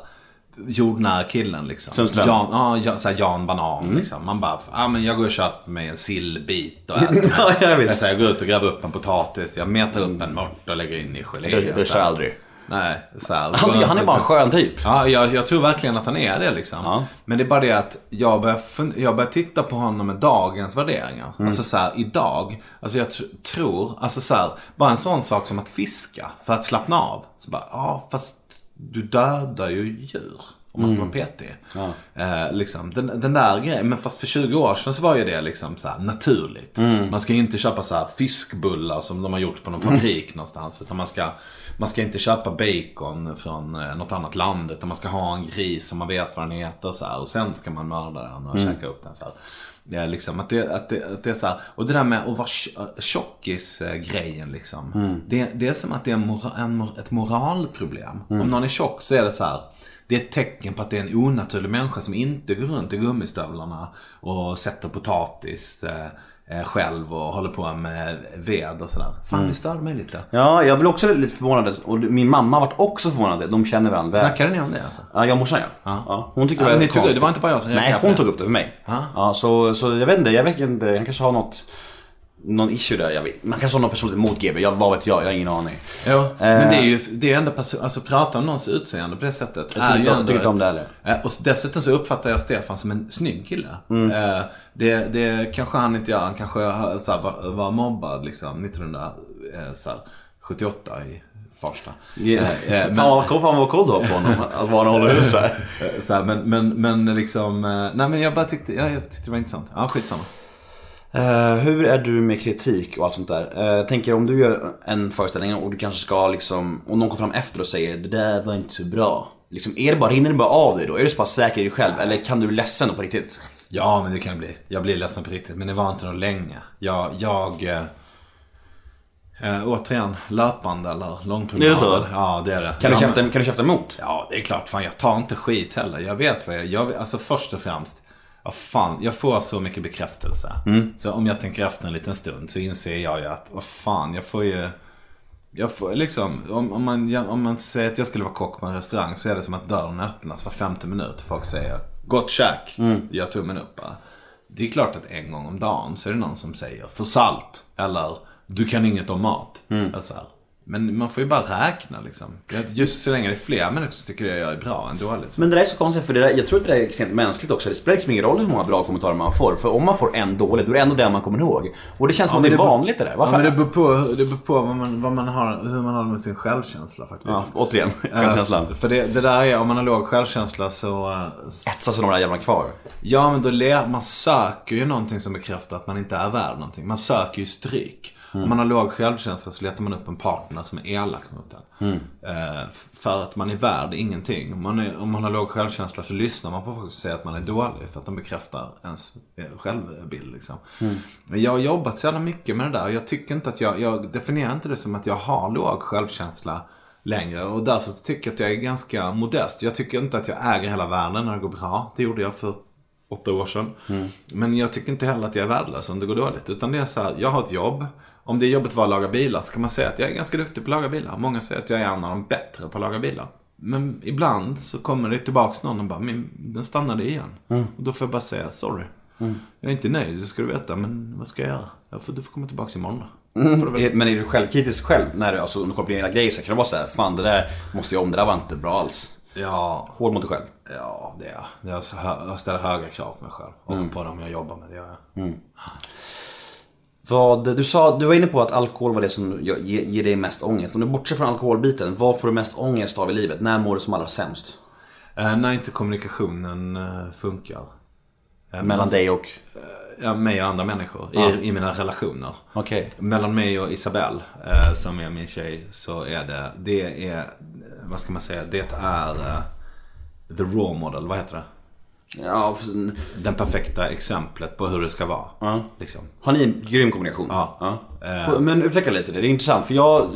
jordnära killen liksom. Sundström. Jan, ja, ja, så här Jan Banan liksom. Man bara, ja men jag går och köper mig en sillbit och äter. Ja, jag visst. så jag går ut och gräver upp en potatis, jag metar upp en mört och lägger in i gelé. Så här. aldrig. Nej, så här, Han, tycker, han är bara en skön typ. Ja, jag, jag tror verkligen att han är det liksom. Ja. Men det är bara det att jag börjar, jag börjar titta på honom med dagens värderingar. Mm. Alltså så här, idag. Alltså jag tr- tror, alltså så här, bara en sån sak som att fiska för att slappna av. Så bara, ja fast du dödar ju djur. Om man ska Mm. vara petig. Eh, liksom, den, den där grejen. Men fast för 20 år sedan så var ju det liksom så naturligt. Mm. Man ska inte köpa så fiskbullar som de har gjort på någon fabrik någonstans. Utan man ska, man ska inte köpa bacon från eh, något annat land. Utan man ska ha en gris som man vet vad den heter. Så här, och sen ska man mörda den och käka upp den. Så här. Det är liksom att det, att det, att det är så här, och det där med att vara tj- tjockis-grejen liksom. Det, det är som att det är en mora, en, ett moralproblem. Om någon är tjock så är det så här. Det är ett tecken på att det är en onaturlig människa som inte går runt i gummistövlarna och sätter potatis eh, själv och håller på med ved och sådär. Fan det störde mig lite. Ja, jag blev också lite förvånad. Och min mamma vart också förvånad. De känner varandra väl. Snackade ni om det alltså? Ja, jag och morsan ja. ja. Hon tyckte Ja, det var konstigt. det var inte bara jag som Nej, hon tog upp det för mig. Ja. Så, så jag vet inte, jag vet inte. Jag kanske har något, någon issue där. Jag vet. Man kanske har något personligt mot GB. Jag, vad vet jag? Jag har ingen aning. Jo, men det är ju det är ändå person, alltså prata om någons utseende på det sättet. Jag tycker inte- tycker om det heller. Eh, Och dessutom så uppfattar jag Stefan som en snygg kille. Mm. Eh, Det, det kanske han inte gör. Han kanske har- så här, var, var mobbad liksom 1978 i Farsta. Yeah. Eh, eh, men- Ja, kom fan vad koll du har på honom. Att vara håller hus här. Eh, Så här, men, men, men liksom, eh, nej men jag bara tyckte, ja, jag tyckte det var intressant. Ja, skitsamma. Eh, hur är du med kritik och allt sånt där? Uh, tänker om du gör en föreställning och du kanske ska liksom, och någon kommer fram efter och säger det där var inte så bra. Liksom, är det bara, rinner det bara av dig då? Är du så pass säker i dig själv? Eller kan du bli ledsen då på riktigt? Ja, men det kan jag bli. Jag blir ledsen på riktigt. Men det var inte något länge. Jag, jag eh, eh, återigen, löpande eller långpromenader. Är det så? Ja, det är det. Kan, du käfta, kan du käfta emot? Ja, det är klart. Fan, jag tar inte skit heller. Jag vet vad jag, jag Alltså först och främst. Ja, fan, jag får så mycket bekräftelse. Så om jag tänker efter en liten stund så inser jag ju att, vad fan, jag får ju... Jag får liksom, om, om, man, om man säger att jag skulle vara kock på en restaurang så är det som att dörren öppnas var femte minut. Folk säger Gott käk. Gör tummen upp. Det är klart att en gång om dagen så är det någon som säger för salt. Eller du kan inget om mat. Alltså, men man får ju bara räkna liksom. Just så länge det är fler människor som tycker det jag är bra än dåligt. Så. Men det där är så konstigt för det där, jag tror att det där är extremt mänskligt också. Det spelar liksom ingen roll hur många bra kommentarer man får. För om man får en dålig, då är det ändå den man kommer ihåg. Och det känns som att det är vanligt det där. Ja, Varför? men det beror på, det beror på vad man, vad man har, hur man har det med sin självkänsla faktiskt. Ja, återigen, Eh, självkänslan. För det, det där är, om man har låg självkänsla så... eh, Etsas av de där jävlarna kvar. Ja men då le, man söker ju någonting som bekräftar att man inte är värd någonting. Man söker ju stryk. Om man har låg självkänsla så letar man upp en partner som är elak mot en. Eh, f- för att man är värd ingenting. Om man, är, om man har låg självkänsla så lyssnar man på folk som säger att man är dålig. För att de bekräftar ens eh, självbild liksom. Men jag har jobbat så jävla mycket med det där. och Jag tycker inte att jag, jag definierar inte det som att jag har låg självkänsla längre. Och därför tycker jag att jag är ganska modest. Jag tycker inte att jag äger hela världen när det går bra. Det gjorde jag för åtta år sedan. Men jag tycker inte heller att jag är värdelös om det går dåligt. Utan det är så här, jag har ett jobb. Om det jobbet var att laga bilar så kan man säga att jag är ganska duktig på att laga bilar. Många säger att jag är en av de bättre på att laga bilar. Men ibland så kommer det tillbaks någon och bara, den stannade igen. Och då får jag bara säga, sorry. Jag är inte nöjd, det ska du veta. Men vad ska jag göra? Jag får, du får komma tillbaks imorgon. Är- Men är du självkritisk själv? När du, alltså, om du kollar på dina grejer så kan du vara såhär, fan det där måste jag om, det där var inte bra alls. Ja, Hård mot dig själv. ja det är jag. Jag, så ställer höga krav på mig själv. Och på dem jag jobbar med, det gör jag. Vad, du, sa, du var inne på att alkohol var det som ger, ger dig mest ångest. Om du bortser från alkoholbiten, vad får du mest ångest av i livet? När mår du som allra sämst? Eh, när inte kommunikationen eh, funkar. Eh, Mellan dig och... Ja, mig och andra människor Ja. i, i mina relationer. Okej. Mellan mig och Isabelle, eh, som är min tjej, så är det, det är, eh, vad ska man säga, det är eh, the raw model, vad heter det? Ja, för- Den perfekta exemplet på hur det ska vara. Ja. Liksom. Har ni en grym kombination? Ja. Eh. Men utveckla lite det, det är intressant för jag,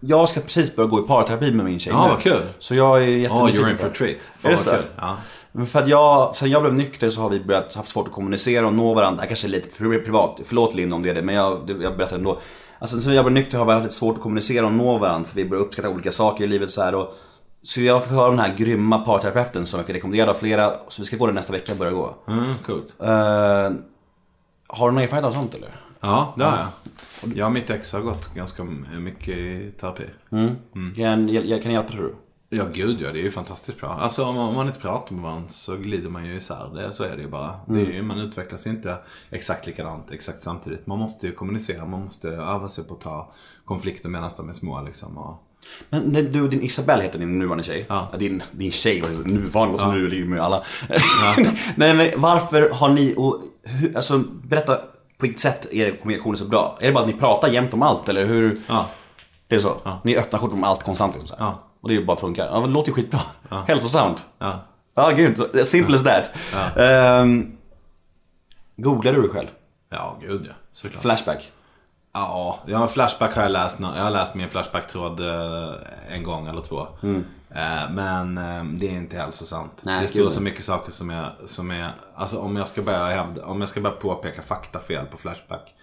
jag ska precis börja gå i parterapi med min tjej Ja, vad kul. Så jag är Ja, jättenyfiken you're in for a treat. Är det Fan, så? Ja. Men för att jag, sen jag blev nykter så har vi börjat haft svårt att kommunicera och nå varandra. Det kanske är lite för privat, förlåt Linn om det är det, men jag, jag berättar ändå. Alltså sen jag blev nykter har vi haft lite svårt att kommunicera och nå varandra för vi börjar uppskatta olika saker i livet så här. Och, så jag fick höra den här grymma parterapeuten som jag fick rekommenderad av flera, så vi ska gå den nästa vecka och börja gå. Mm, coolt. Eh, har du någon erfarenhet av sånt eller? Ja, det har jag. Jag och mitt ex har gått ganska mycket i terapi. Kan, jag, kan jag hjälpa tror du? Ja, gud ja. Det är ju fantastiskt bra. Alltså om man, inte pratar med varandra så glider man ju isär. Det, så är det ju bara. Det är ju, man utvecklas ju inte exakt likadant exakt samtidigt. Man måste ju kommunicera. Man måste öva sig på att ta konflikter medan de är små liksom. Och, Men när du och din Isabelle heter din nuvarande tjej. Ja. Din, din tjej, nuvarande, vad som du ligger med alla. Nej men varför har ni, och, hur, alltså berätta på vilket sätt är kommunikationen så bra? Är det bara att ni pratar jämt om allt eller hur? ja. Det är så? Ni är öppna kort om allt konstant liksom, så här. Ja. Och det bara funkar. Ja, det låter ju skitbra. Hälsosamt. Ja. Ja, grymt. Simple as that. Ehm, googlar du dig själv? Ja, gud ja. Såklart. Flashback? Ja, ja, Flashback har jag läst. Jag har läst min Flashback-tråd eh, en gång eller två. Eh, Men eh, det är inte hälsosamt. Nej, det står så mycket saker som är, som är alltså om jag ska börja hävda, om jag ska börja påpeka faktafel på Flashback.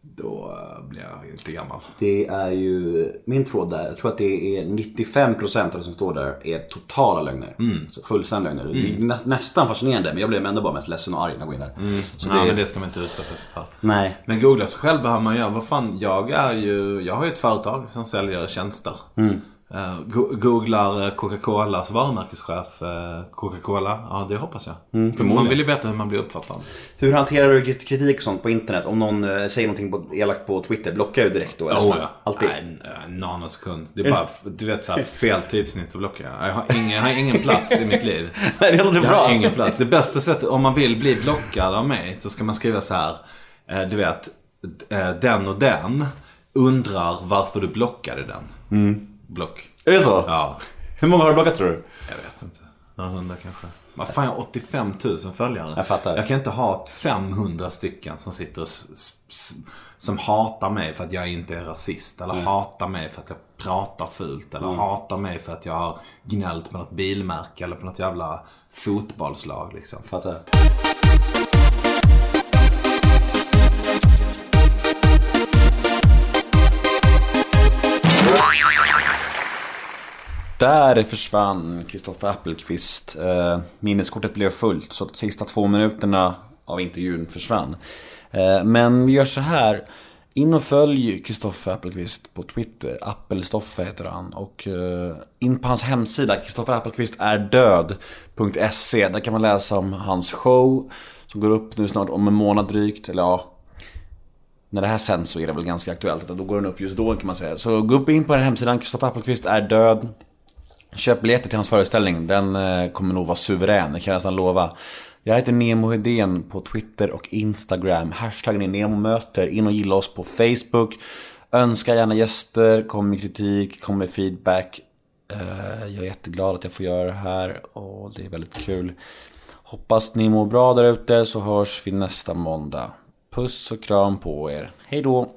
Då eh, blir jag inte gammal. Det är ju min tråd där. Jag tror att det är 95% av det som står där är totala lögner. Alltså fullständiga lögner. Det är nä, nästan fascinerande men jag blev ändå bara mest ledsen och arg när jag går in där. Så Så det, men det ska man inte utsätta sig för. Nej. Men googla sig själv behöver man göra. Vad fan, jag är ju, jag har ju ett företag som säljer tjänster. Go- googlar eh, Coca-Colas varumärkeschef eh, Coca-Cola? Ja, det hoppas jag. man vill ju veta hur man blir uppfattad. Hur hanterar du krit- kritik och sånt på internet? Om någon eh, säger någonting på, elakt på Twitter, blockar du direkt då? Eller Oh, ja. Alltid? Nej, en, en nanosekund. Det är bara, du vet såhär, fel typsnitt så blockar jag. Jag har ingen, jag har ingen plats i mitt liv. Det låter Jag bra. har ingen plats. Det bästa sättet, om man vill bli blockad av mig, så ska man skriva så här. Du vet, den och den undrar varför du blockade den. Block. Är det så? Ja, Hur många har du blockat tror du? jag vet inte. Några hundra kanske. Vad fan, jag har 85 000 följare. Jag fattar. Jag kan inte ha 500 stycken som sitter och som hatar mig för att jag inte är rasist. Eller hatar mig för att jag pratar fult. Eller hatar mig för att jag har gnällt på något bilmärke eller på något jävla fotbollslag liksom. Fattar. Där försvann Kristoffer Appelqvist. Eh, minneskortet blev fullt så de sista två minuterna av intervjun försvann. Eh, men vi gör så här. In och följ Kristoffer Appelqvist på Twitter. Appelstoffe heter han. Och eh, in på hans hemsida, kristofferapelqvisterdöd.se. Där kan man läsa om hans show. Som går upp nu snart om en månad drygt. Eller ja, när det här sänds så är det väl ganska aktuellt. Då går den upp just då kan man säga. Så gå upp in på den här hemsidan, Kristoffer Appelqvist är död. Köp biljetter till hans föreställning. Den eh, kommer nog vara suverän, det kan jag nästan lova. Jag heter Nemo Hedén på Twitter och Instagram. Hashtaggen är NEMOMÖTER. In och gilla oss på Facebook. Önska gärna gäster, kom med kritik, kom med feedback. Eh, jag är jätteglad att jag får göra det här och det är väldigt kul. Hoppas ni mår bra där ute så hörs vi nästa måndag. Puss och kram på er. hejdå!